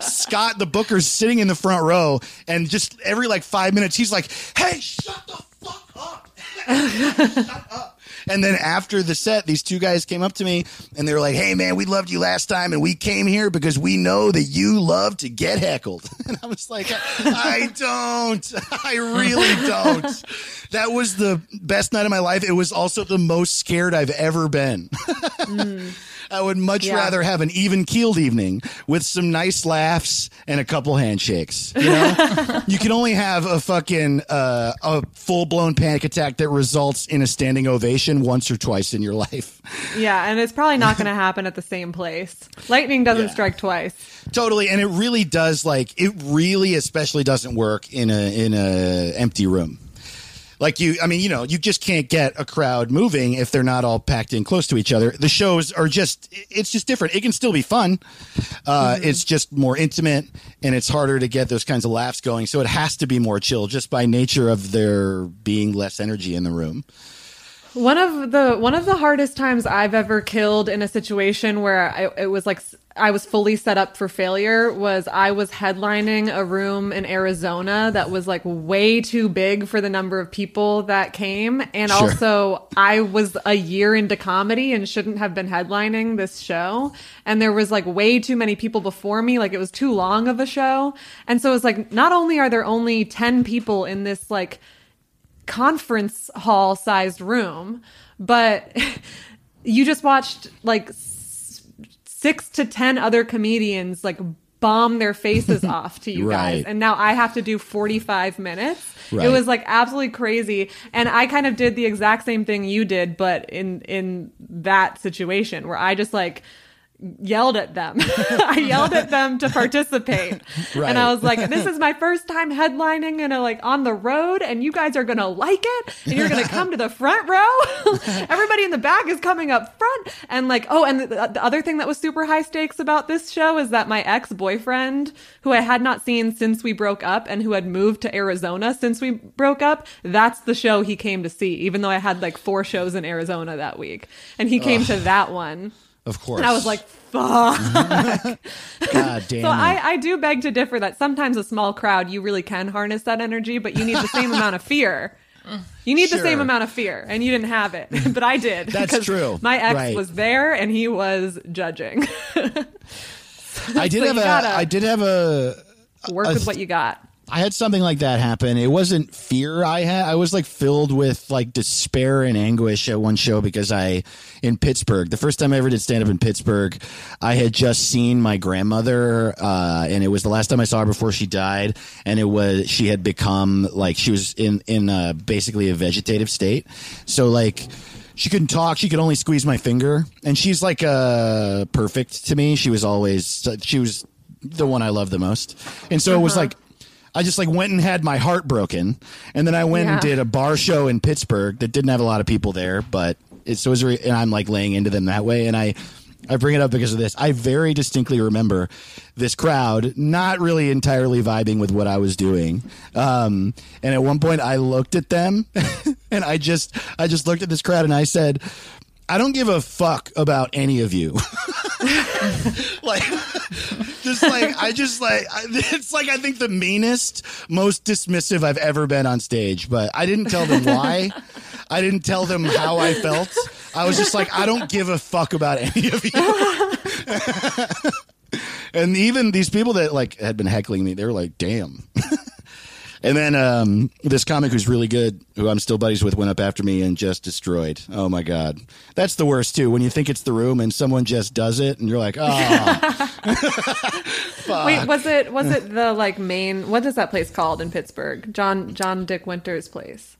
Scott the booker's sitting in the front row and just every like 5 minutes he's like, "Hey, shut the fuck up." Shut up. And then after the set, these two guys came up to me and they were like, "Hey man, we loved you last time and we came here because we know that you love to get heckled." And I was like, "I don't. I really don't." That was the best night of my life. It was also the most scared I've ever been. Mm. I would much Yeah. rather have an even keeled evening with some nice laughs and a couple handshakes. You know, you can only have a fucking uh, a full blown panic attack that results in a standing ovation once or twice in your life. Yeah, and it's probably not going to happen at the same place. Lightning doesn't Yeah. strike twice. Totally, and it really does. Like it really, especially doesn't work in a in a empty room. Like you, I mean, you know, you just can't get a crowd moving if they're not all packed in close to each other. The shows are just, it's just different. It can still be fun. Uh, It's just more intimate and it's harder to get those kinds of laughs going. So it has to be more chill just by nature of there being less energy in the room. One of the one of the hardest times I've ever killed in a situation where I, it was like I was fully set up for failure was I was headlining a room in Arizona that was like way too big for the number of people that came. And Sure. also I was a year into comedy and shouldn't have been headlining this show. And there was like way too many people before me. Like it was too long of a show. And so it was like not only are there only 10 people in this like conference hall sized room, but you just watched like s- six to 10 other comedians like bomb their faces off to you guys. And now I have to do 45 minutes. Right. It was like absolutely crazy. And I kind of did the exact same thing you did, but in, in that situation where I just like, yelled at them. I yelled at them to participate. Right. And I was like, this is my first time headlining and like on the road and you guys are going to like it and you're going to come to the front row. Everybody in the back is coming up front. And like, oh, and the, the other thing that was super high stakes about this show is that my ex-boyfriend who I had not seen since we broke up and who had moved to Arizona since we broke up, that's the show he came to see, even though I had like four shows in Arizona that week. And he came to that one. Of course. And I was like, fuck. God damn So it. I, I do beg to differ that sometimes a small crowd, you really can harness that energy, but you need the same amount of fear. You need the same amount of fear, and you didn't have it, but I did. That's true. My ex Right. was there, and he was judging. I did So have a, I did have a, Work A- with what you got. I had something like that happen. It wasn't fear I had. I was like filled with like despair and anguish at one show because I, in Pittsburgh, the first time I ever did stand up in Pittsburgh, I had just seen my grandmother, uh, and it was the last time I saw her before she died. And it was, she had become like, she was in, in, basically a vegetative state. So like, she couldn't talk. She could only squeeze my finger, and she's like uh, perfect to me. She was always she was the one I loved the most, and so it was like I just like went and had my heart broken, and then I went and did a bar show in Pittsburgh that didn't have a lot of people there, but it so it was re- and I'm like laying into them that way, and I. I bring it up because of this. I very distinctly remember this crowd not really entirely vibing with what I was doing. Um, and at one point I looked at them and I just, I just looked at this crowd and I said, I don't give a fuck about any of you. like, just like, I just like, it's like, I think the meanest, most dismissive I've ever been on stage, but I didn't tell them why. I didn't tell them how I felt. I was just like, I don't give a fuck about any of you. and even these people that like had been heckling me, they were like, damn. and then um, this comic who's really good, who I'm still buddies with, went up after me and just destroyed. Oh my god, that's the worst too. When you think it's the room and someone just does it, and you're like, oh, Wait, was it was it the like main? What is that place called in Pittsburgh? John John Dick Winter's place.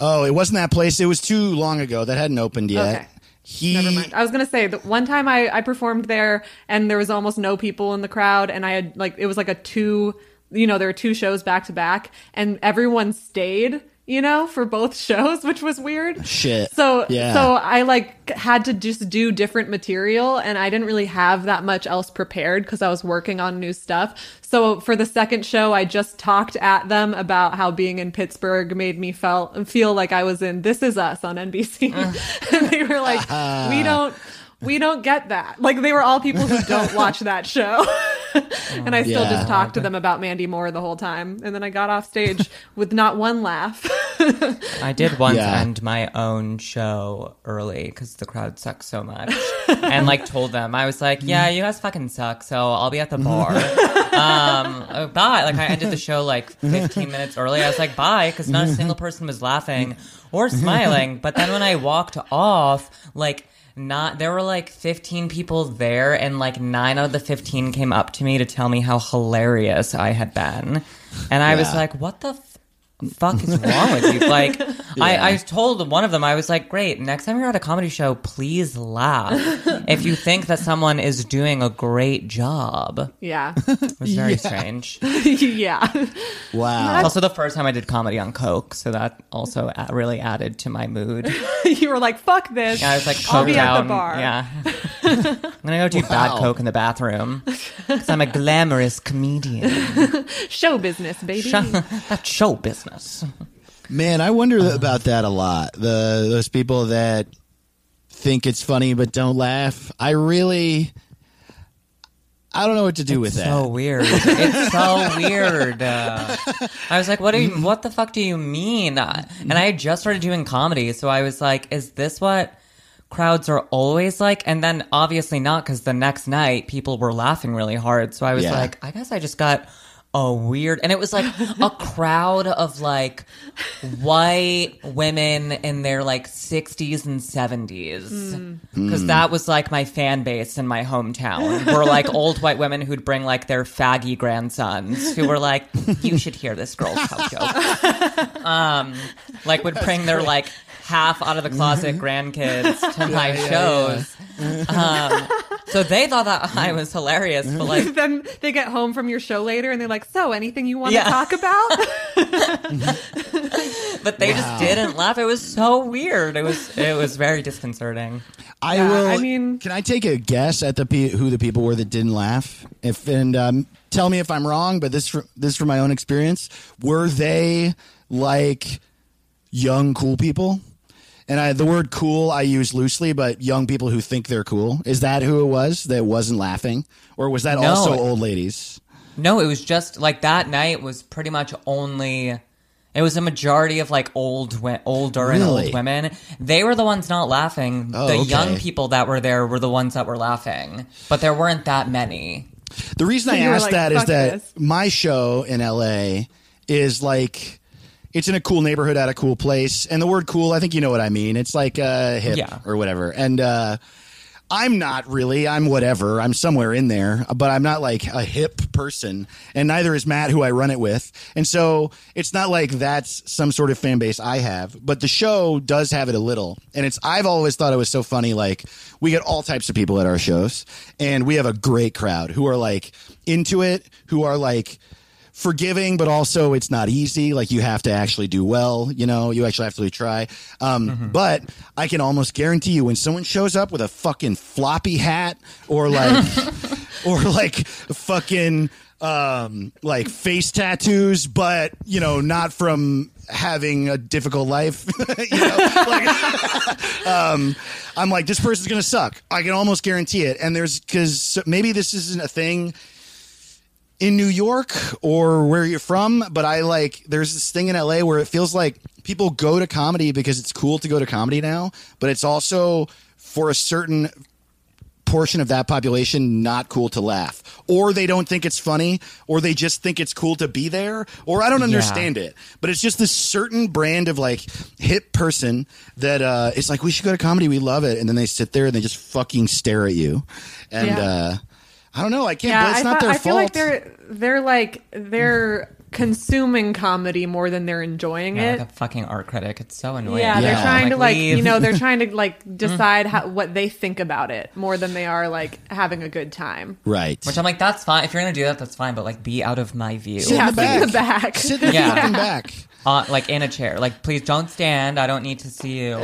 oh, it wasn't that place. It was too long ago. That hadn't opened yet. Okay. He, Never mind. I was gonna say the one time I, I performed there and there was almost no people in the crowd and I had like it was like a two you know there were two shows back to back and everyone stayed you know for both shows which was weird Shit. so Yeah. so I like had to just do different material and I didn't really have that much else prepared because I was working on new stuff so for the second show I just talked at them about how being in Pittsburgh made me felt feel like I was in This Is Us on NBC uh. and they were like we don't we don't get that like they were all people who don't watch that show and I still Yeah. just talked to them about Mandy Moore the whole time and then I got off stage with not one laugh I did once Yeah. end my own show early because the crowd sucked so much, and like told them I was like, "Yeah, you guys fucking suck." So I'll be at the bar. um, uh, bye. Like I ended the show like 15 minutes early. I was like, "Bye," because not a single person was laughing or smiling. But then when I walked off, like. Not there were like 15 people there, and like nine out of the 15 came up to me to tell me how hilarious I had been, and I was like, "What the fuck is wrong with you? Like, I, I told one of them, I was like, great, next time you're at a comedy show, please laugh if you think that someone is doing a great job. yeah It was very strange. yeah wow. It's also the first time I did comedy on Coke, so that also a- really added to my mood. you were like fuck this Yeah, I was like, I'll coked be at the bar Yeah. I'm gonna go do bad Coke in the bathroom because I'm a glamorous comedian. show business baby Show, that's show business. Man, I wonder about that a lot. The those people that think it's funny but don't laugh. I really I don't know what to do with that. so weird. It's so weird. Uh, I was like, "What do you? What the fuck do you mean?" Uh, And I had just started doing comedy, so I was like, "Is this what crowds are always like?" And then obviously not, because the next night people were laughing really hard. So I was Yeah. like, "I guess I just got." A weird, and it was like a crowd of like white women in their like 60s and 70s. Because that was like my fan base in my hometown. Were like old white women who'd bring like their faggy grandsons who were like, you should hear this girl's house joke. Um, like would bring their like half out of the closet grandkids to my shows. Um, so they thought that I was hilarious, but like then they get home from your show later and they're like so anything you want Yeah. to talk about but they just didn't laugh. It was so weird. It was it was very disconcerting. I Yeah, will. I mean- can I take a guess at the pe- who the people were that didn't laugh? If and um, tell me if I'm wrong, but this fr- this from my own experience. Were they like young cool people? And I, the word "cool" I use loosely, but young people who think they're cool. Is that who it was that wasn't laughing, or was that No. also old ladies? No, it was just like that night was pretty much only. It was a majority of like old, wi- older and old women. They were the ones not laughing. Oh, the okay. young people that were there were the ones that were laughing, but there weren't that many. The reason I You were asked like, that is "Fuck that this." my show in LA is like it's in a cool neighborhood at a cool place, and the word "cool" I think you know what I mean. It's like uh, hip Yeah. or whatever, and uh, I'm not really. I'm whatever. I'm somewhere in there, but I'm not like a hip person, and neither is Matt, who I run it with. And so it's not like that's some sort of fan base I have, but the show does have it a little. And it's I've always thought it was so funny. Like we get all types of people at our shows, and we have a great crowd who are like into it, who are like forgiving, but also it's not easy. Like you have to actually do well. You know, you actually have to really try. Um, But I can almost guarantee you when someone shows up with a fucking floppy hat or like, or like fucking um, like face tattoos, but you know, not from having a difficult life. you know, like, um, I'm like, this person's gonna suck. I can almost guarantee it. And there's because maybe this isn't a thing in New York or where you're from, but I like there's this thing in LA where it feels like people go to comedy because it's cool to go to comedy now, but it's also for a certain portion of that population not cool to laugh. Or they don't think it's funny or they just think it's cool to be there or I don't understand it. But it's just this certain brand of like hip person that uh it's like we should go to comedy. We love it. And then they sit there and they just fucking stare at you. And Yeah. uh I don't know I can't yeah, but it's I, not thought- their I fault feel like they're they're like they're consuming comedy more than they're enjoying Yeah, it. like a fucking art critic. It's so annoying. Yeah, they're Yeah. trying to like leave. you know they're trying to like decide how, what they think about it more than they are like having a good time. right Which I'm like, that's fine. If you're gonna do that, that's fine. But like, be out of my view. Sit yeah, in the sit in the back. back. sit in the Yeah. fucking back uh, like in a chair. Like, please don't stand. I don't need to see you.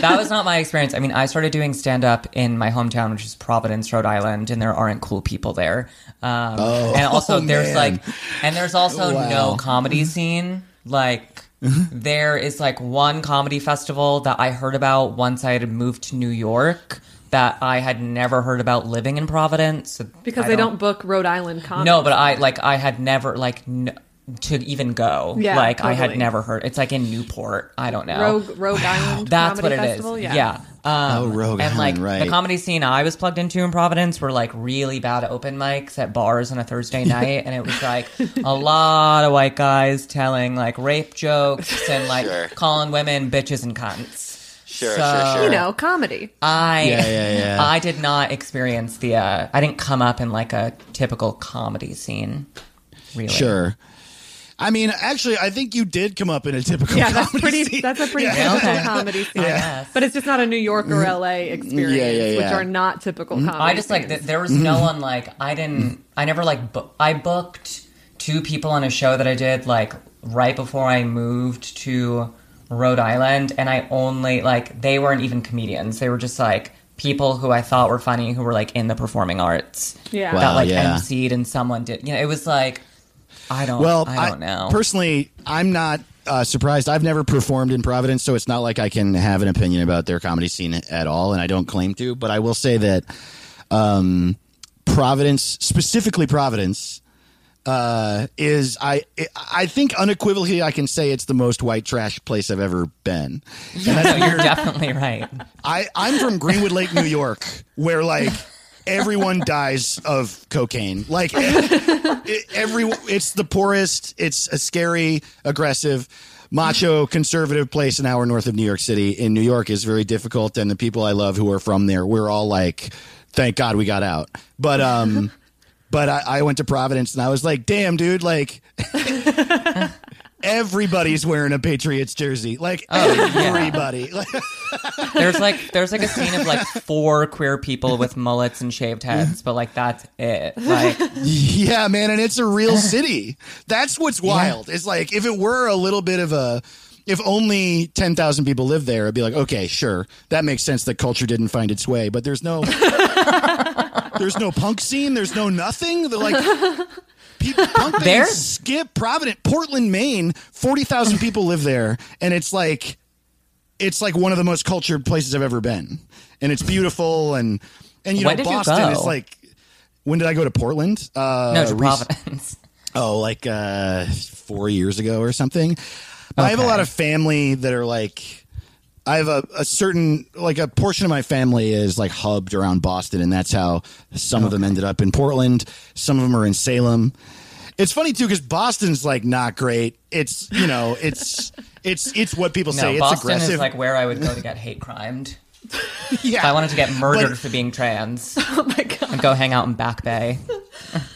That was not my experience. I mean, I started doing stand up in my hometown, which is Providence, Rhode Island, and there aren't cool people there. Um, Oh, and also, there's man. like, and there's also Wow. No comedy mm-hmm. scene. Like, mm-hmm. there is like one comedy festival that I heard about once I had moved to New York. That I had never heard about living in Providence because I they don't, book Rhode Island comedy. no, but I like I had never like n- to even go. Yeah, like I had never heard. It's like in Newport. I don't know. Rogue Rogue Island. That's comedy what it is. Festival? Yeah. Um, Oh, Rogue and like Island, right. the comedy scene I was plugged into in Providence were like really bad open mics at bars on a Thursday night, and it was like a lot of white guys telling like rape jokes and like Sure. calling women bitches and cunts. Sure, So, sure, sure. you know, comedy. I Yeah, yeah, yeah. I did not experience the uh I didn't come up in like a typical comedy scene. Really. Sure. I mean, actually, I think you did come up in a typical. Yeah, that's comedy pretty. scene. That's a pretty Yeah. typical Okay. comedy scene. I guess. But it's just not a New York or mm-hmm. LA mm-hmm. experience, Yeah, yeah, which are not typical mm-hmm. comedy. I just like scenes. th- there was no one like I didn't I never like bu- I booked two people on a show that I did like right before I moved to Rhode Island and I only like they weren't even comedians they were just like people who I thought were funny who were like in the performing arts Yeah. that like yeah. emceed and someone did you know it was like I don't Well, I don't know Personally, I'm not uh, surprised. I've never performed in Providence, so it's not like I can have an opinion about their comedy scene at all, and I don't claim to. But I will say that um, Providence, specifically Providence, uh, is I I think unequivocally I can say it's the most white trash place I've ever been. No, you're definitely right I I'm from Greenwood Lake, New York, where like everyone dies of cocaine. Like every it's the poorest. It's a scary, aggressive, macho, conservative place an hour north of New York City. In New York is very difficult, and the people I love who are from there, we're all like, thank God we got out. But um. But I, I went to Providence and I was like, damn, dude, like everybody's wearing a Patriots jersey. Like oh, everybody. Like, there's like there's like a scene of like four queer people with mullets and shaved heads but like that's it like Yeah, man, and it's a real city. That's what's wild. It's like if it were a little bit of a if only 10,000 people lived there, it'd be like, okay, sure. That makes sense that culture didn't find its way, but there's no There's no punk scene, there's no nothing. They're like people punk bands There's- skip Providence, Portland, Maine, 40,000 people live there and it's like it's like one of the most cultured places I've ever been. And it's beautiful and and you When know Boston is like when did I go to Portland? Uh, no to Providence Oh, like uh, four years ago or something. But I have a lot of family that are like. I have a, a certain like a portion of my family is like hubbed around Boston, and that's how some of them ended up in Portland. Some of them are in Salem. It's funny too because Boston's like not great. It's you know it's it's it's what people no say. It's Boston aggressive. is like where I would go to get hate crimed yeah. If I wanted to get murdered But- for being trans, Oh my god. and go hang out in Back Bay.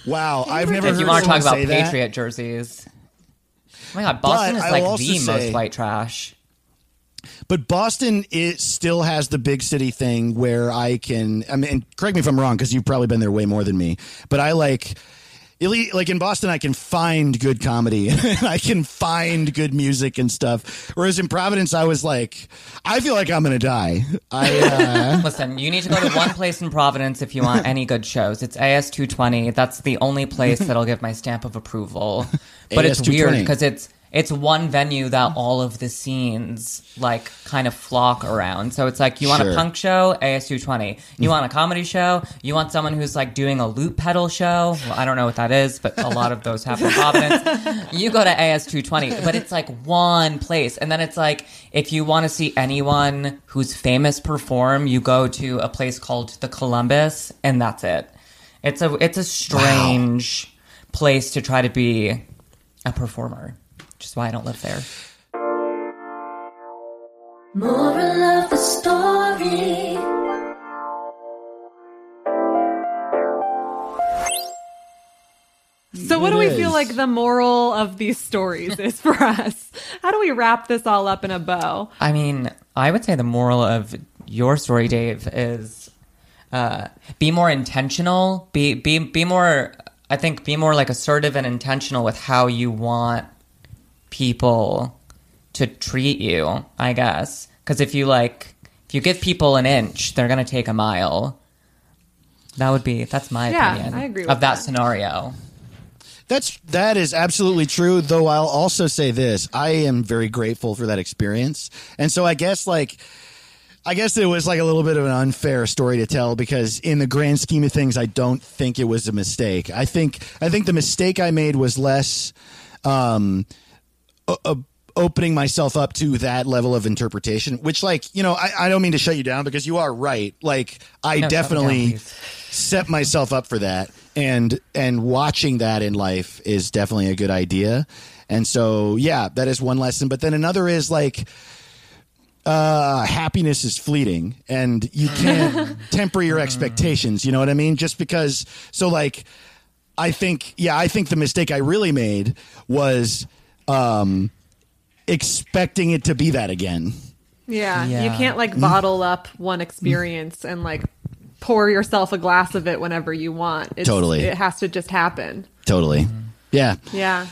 Wow, I've never. if heard you want to talk about say that. Patriot jerseys. Oh my god, Boston But is like the say- most white trash. But Boston it still has the big city thing where I can. I mean, correct me if I'm wrong because you've probably been there way more than me. But I like. Like in Boston, I can find good comedy. I can find good music and stuff. Whereas in Providence, I was like, I feel like I'm gonna die. I uh, Listen, you need to go to one place in Providence if you want any good shows. It's AS220. That's the only place that'll give my stamp of approval. But it's weird because it's it's one venue that mm. all of the scenes like kind of flock around. So it's like you want Sure. a punk show, AS220. You want a comedy show, you want someone who's like doing a loop pedal show. Well, I don't know what that is, but a lot of those happen in Providence. You go to AS220, but it's like one place. And then it's like if you want to see anyone who's famous perform, you go to a place called the Columbus and that's it. It's a it's a strange place to try to be a performer. Which is why I don't live there. Moral of the story. So, what do we It feel like the moral of these stories is for us? How do we wrap this all up in a bow? I mean, I would say the moral of your story, Dave, is uh, be more intentional. Be be be more. I think be more like assertive and intentional with how you want people to treat you. I guess because if you like, if you give people an inch, they're gonna take a mile. That would be. That's my Yeah, opinion. I agree of with that, that. scenario. That's that is absolutely true. Though I'll also say this: I am very grateful for that experience, and so I guess like. I guess it was like a little bit of an unfair story to tell because in the grand scheme of things, I don't think it was a mistake. I think I think the mistake I made was less um, o- opening myself up to that level of interpretation. Which, like, you know, I, I don't mean to shut you down because you are right. Like, I No, me down, definitely set myself up for that. And and watching that in life is definitely a good idea. And so yeah that is one lesson. But then another is like uh happiness is fleeting and you can't temper your expectations. You know what i mean? Just because so like i think yeah i think the mistake i really made was um expecting it to be that again Yeah, you can't like bottle up one experience and like pour yourself a glass of it whenever you want. It's, Totally. It has to just happen. totally yeah Yeah.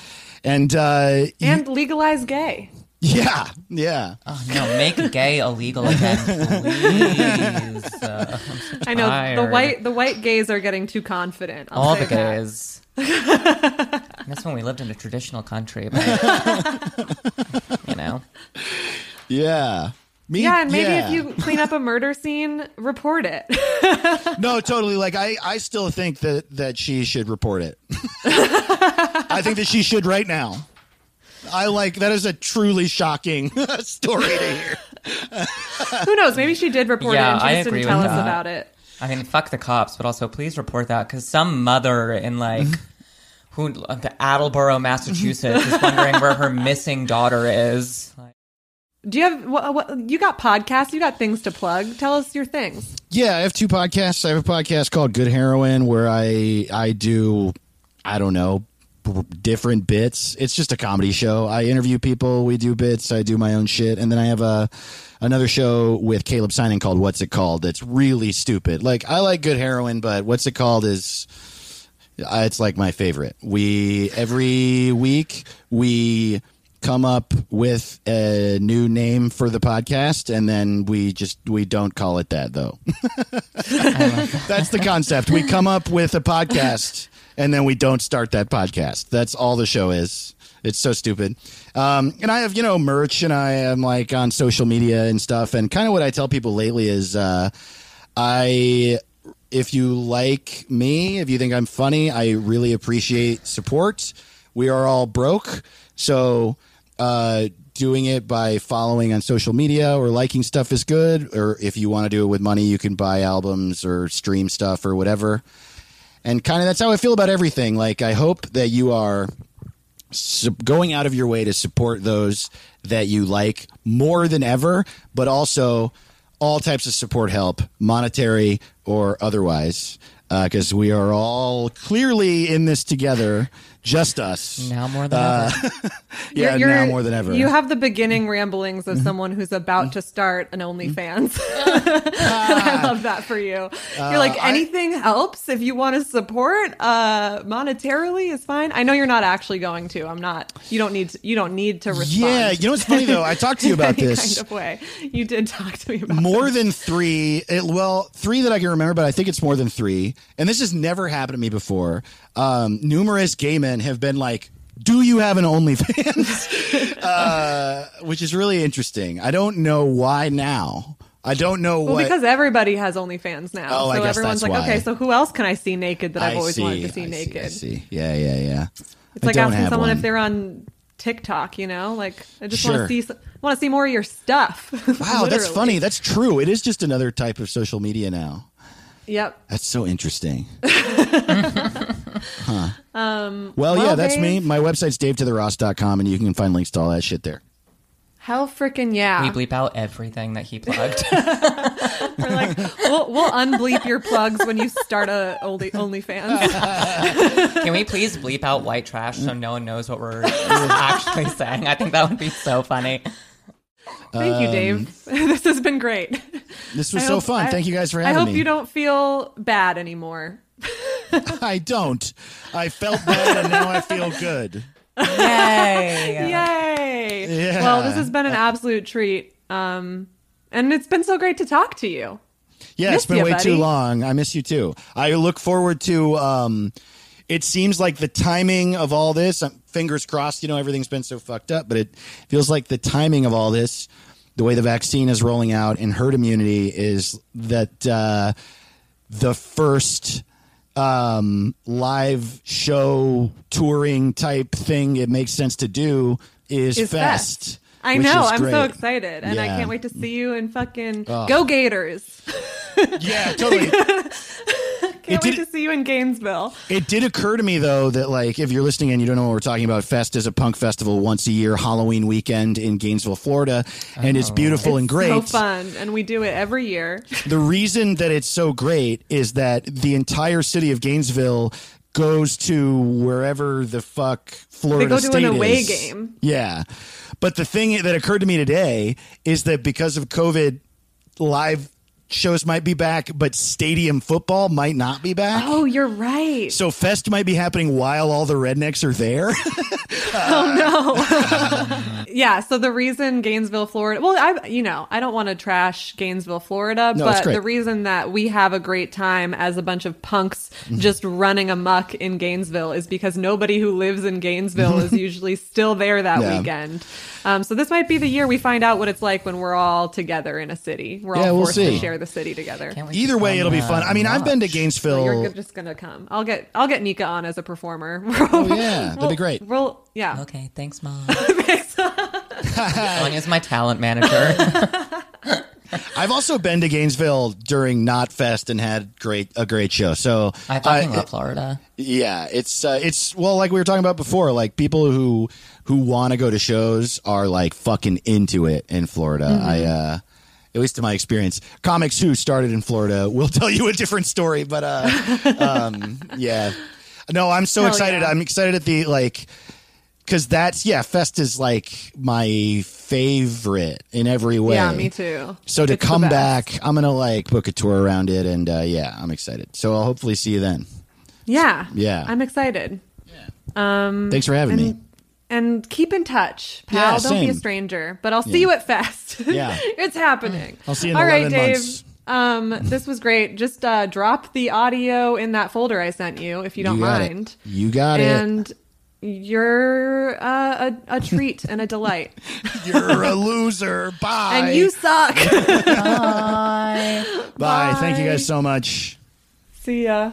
and uh y- And legalize gay. yeah yeah Oh, no, make gay illegal again, please. Uh, I know the white the white gays are getting too confident. I'll all say the that. Gays. That's when we lived in a traditional country, but, you know. yeah Me- Yeah, and maybe yeah. if you clean up a murder scene, report it. no, totally. Like I, I still think that that she should report it. I think that she should right now. I like that is a truly shocking story to hear. Who knows? Maybe she did report Yeah, it and she I just agree didn't tell us that. about it. I mean, fuck the cops, but also please report that because some mother in like mm-hmm. Who the Attleboro, Massachusetts, is wondering where her missing daughter is. Do you have what, what? You got podcasts? You got things to plug? Tell us your things. Yeah, I have two podcasts. I have a podcast called Good Heroin where I I do I don't know different bits. It's just a comedy show. I interview people, we do bits, I do my own shit, and then I have a another show with Caleb Signing called What's It Called? That's really stupid. Like I like Good Heroin, but What's It Called is it's like my favorite. We every week we come up with a new name for the podcast and then we just we don't call it that though. That's the concept. We come up with a podcast and then we don't start that podcast. That's all the show is. It's so stupid. Um, and I have, you know, merch and I am like on social media and stuff. And kind of what I tell people lately is, uh, I, if you like me, if you think I'm funny, I really appreciate support. We are all broke. So, uh, doing it by following on social media or liking stuff is good. Or if you want to do it with money, you can buy albums or stream stuff or whatever. And kind of that's how I feel about everything. Like, I hope that you are going out of your way to support those that you like more than ever, but also all types of support help, monetary or otherwise, uh, because we are all clearly in this together. Just us. Now more than Uh, ever. yeah, You're- now more than ever. You have the beginning ramblings Mm-hmm. of someone who's about to start an OnlyFans. I love that for you. You're like, Uh, I- anything helps if you want to support uh, monetarily is fine. I know you're not actually going to. I'm not. You don't need. To, you don't need to respond. Yeah, you know what's funny though? I talked to you about any this. kind of way. You did talk to me about more than three it, well three that i can remember but i think it's more than three and this has never happened to me before um, numerous gay men have been like do you have an OnlyFans? uh, which is really interesting. I don't know why now. I don't know why. Well, what. because everybody has OnlyFans now, Oh, I guess everyone's that's like, why. okay, so who else can I see naked that I've I always see, wanted to see I naked? I see. Yeah, yeah, yeah. It's I like asking someone one. if they're on TikTok, you know? Like I just Sure. want to see want to see more of your stuff. Wow, that's funny. That's true. It is just another type of social media now. Yep. That's so interesting. huh. Um Well, yeah, that's me. My website's davetotheross.com, and you can find links to all that shit there. Hell freaking yeah. We bleep out everything that he plugged. We're like, we'll, we'll unbleep your plugs when you start a only OnlyFans. Can we please bleep out white trash so no one knows what we're actually saying? I think that would be so funny. Thank you, Um, Dave. this has been great. This was I so hope- fun. I- Thank you guys for having me. I hope me. you don't feel bad anymore. I don't. I felt bad, and now I feel good. Yay! Yay! Yeah. Well, this has been an absolute treat. Um, and it's been so great to talk to you. Yeah, Miss it's been ya, way buddy. too long. I miss you too. I look forward to. Um, it seems like the timing of all this. um, Fingers crossed. You know, everything's been so fucked up, but it feels like the timing of all this, the way the vaccine is rolling out and herd immunity, is that uh, the first um, live show touring type thing it makes sense to do is, Is Fest. Fest. I know. I'm so excited, and I can't wait to see you in fucking Ugh. Go Gators. Yeah, totally. Can't It wait did- to see you in Gainesville. It did occur to me though that like if you're listening and you don't know what we're talking about, Fest is a punk festival once a year, Halloween weekend in Gainesville, Florida, and it's oh. beautiful and great. So fun, and we do it every year. The reason that it's so great is that the entire city of Gainesville goes to wherever the fuck Florida They go to an State away is. game. Yeah. But the thing that occurred to me today is that because of COVID, live shows might be back, but stadium football might not be back. Oh, you're right. So Fest might be happening while all the rednecks are there. Oh no. yeah. So the reason Gainesville, Florida, well, I, you know, I don't want to trash Gainesville, Florida, No, but the reason that we have a great time as a bunch of punks Mm-hmm. just running amok in Gainesville is because nobody who lives in Gainesville is usually still there that Yeah. weekend. Um, so this might be the year we find out what it's like when we're all together in a city. We're Yeah, all we'll forced see. to share the city together. Either way, it'll be uh, fun. I mean, I've been to watch. Gainesville. You're just gonna come. I'll get I'll get Nika on as a performer. Oh, yeah, that'd be great. We'll yeah. Okay, thanks, mom. Anya's my talent manager. I've also been to Gainesville during Not Fest and had great a great show. So I fucking love Florida. Yeah, it's uh, it's well, like we were talking about before. Like people who who want to go to shows are like fucking into it in Florida. Mm-hmm. I uh, at least in my experience, comics who started in Florida will tell you a different story. But uh, um, yeah, no, I'm so Hell excited. yeah. I'm excited at the like because that's yeah, Fest is like my favorite in every way. Yeah, me too. So to It's come back, I'm gonna like book a tour around it, and uh, yeah, I'm excited. So I'll hopefully see you then. Yeah. Yeah. I'm excited. Yeah. Um Thanks for having me. And keep in touch, pal. Yeah, Don't be a stranger. But I'll see Yeah. you at Fest. Yeah. it's happening. I'll see you in the past. All right, Dave. months. Um, this was great. Just uh, drop the audio in that folder I sent you, if you don't You mind. it. You got it. and you're uh, a, a treat and a delight. You're a loser. Bye. and you suck. Bye. Bye. Thank you guys so much. See ya.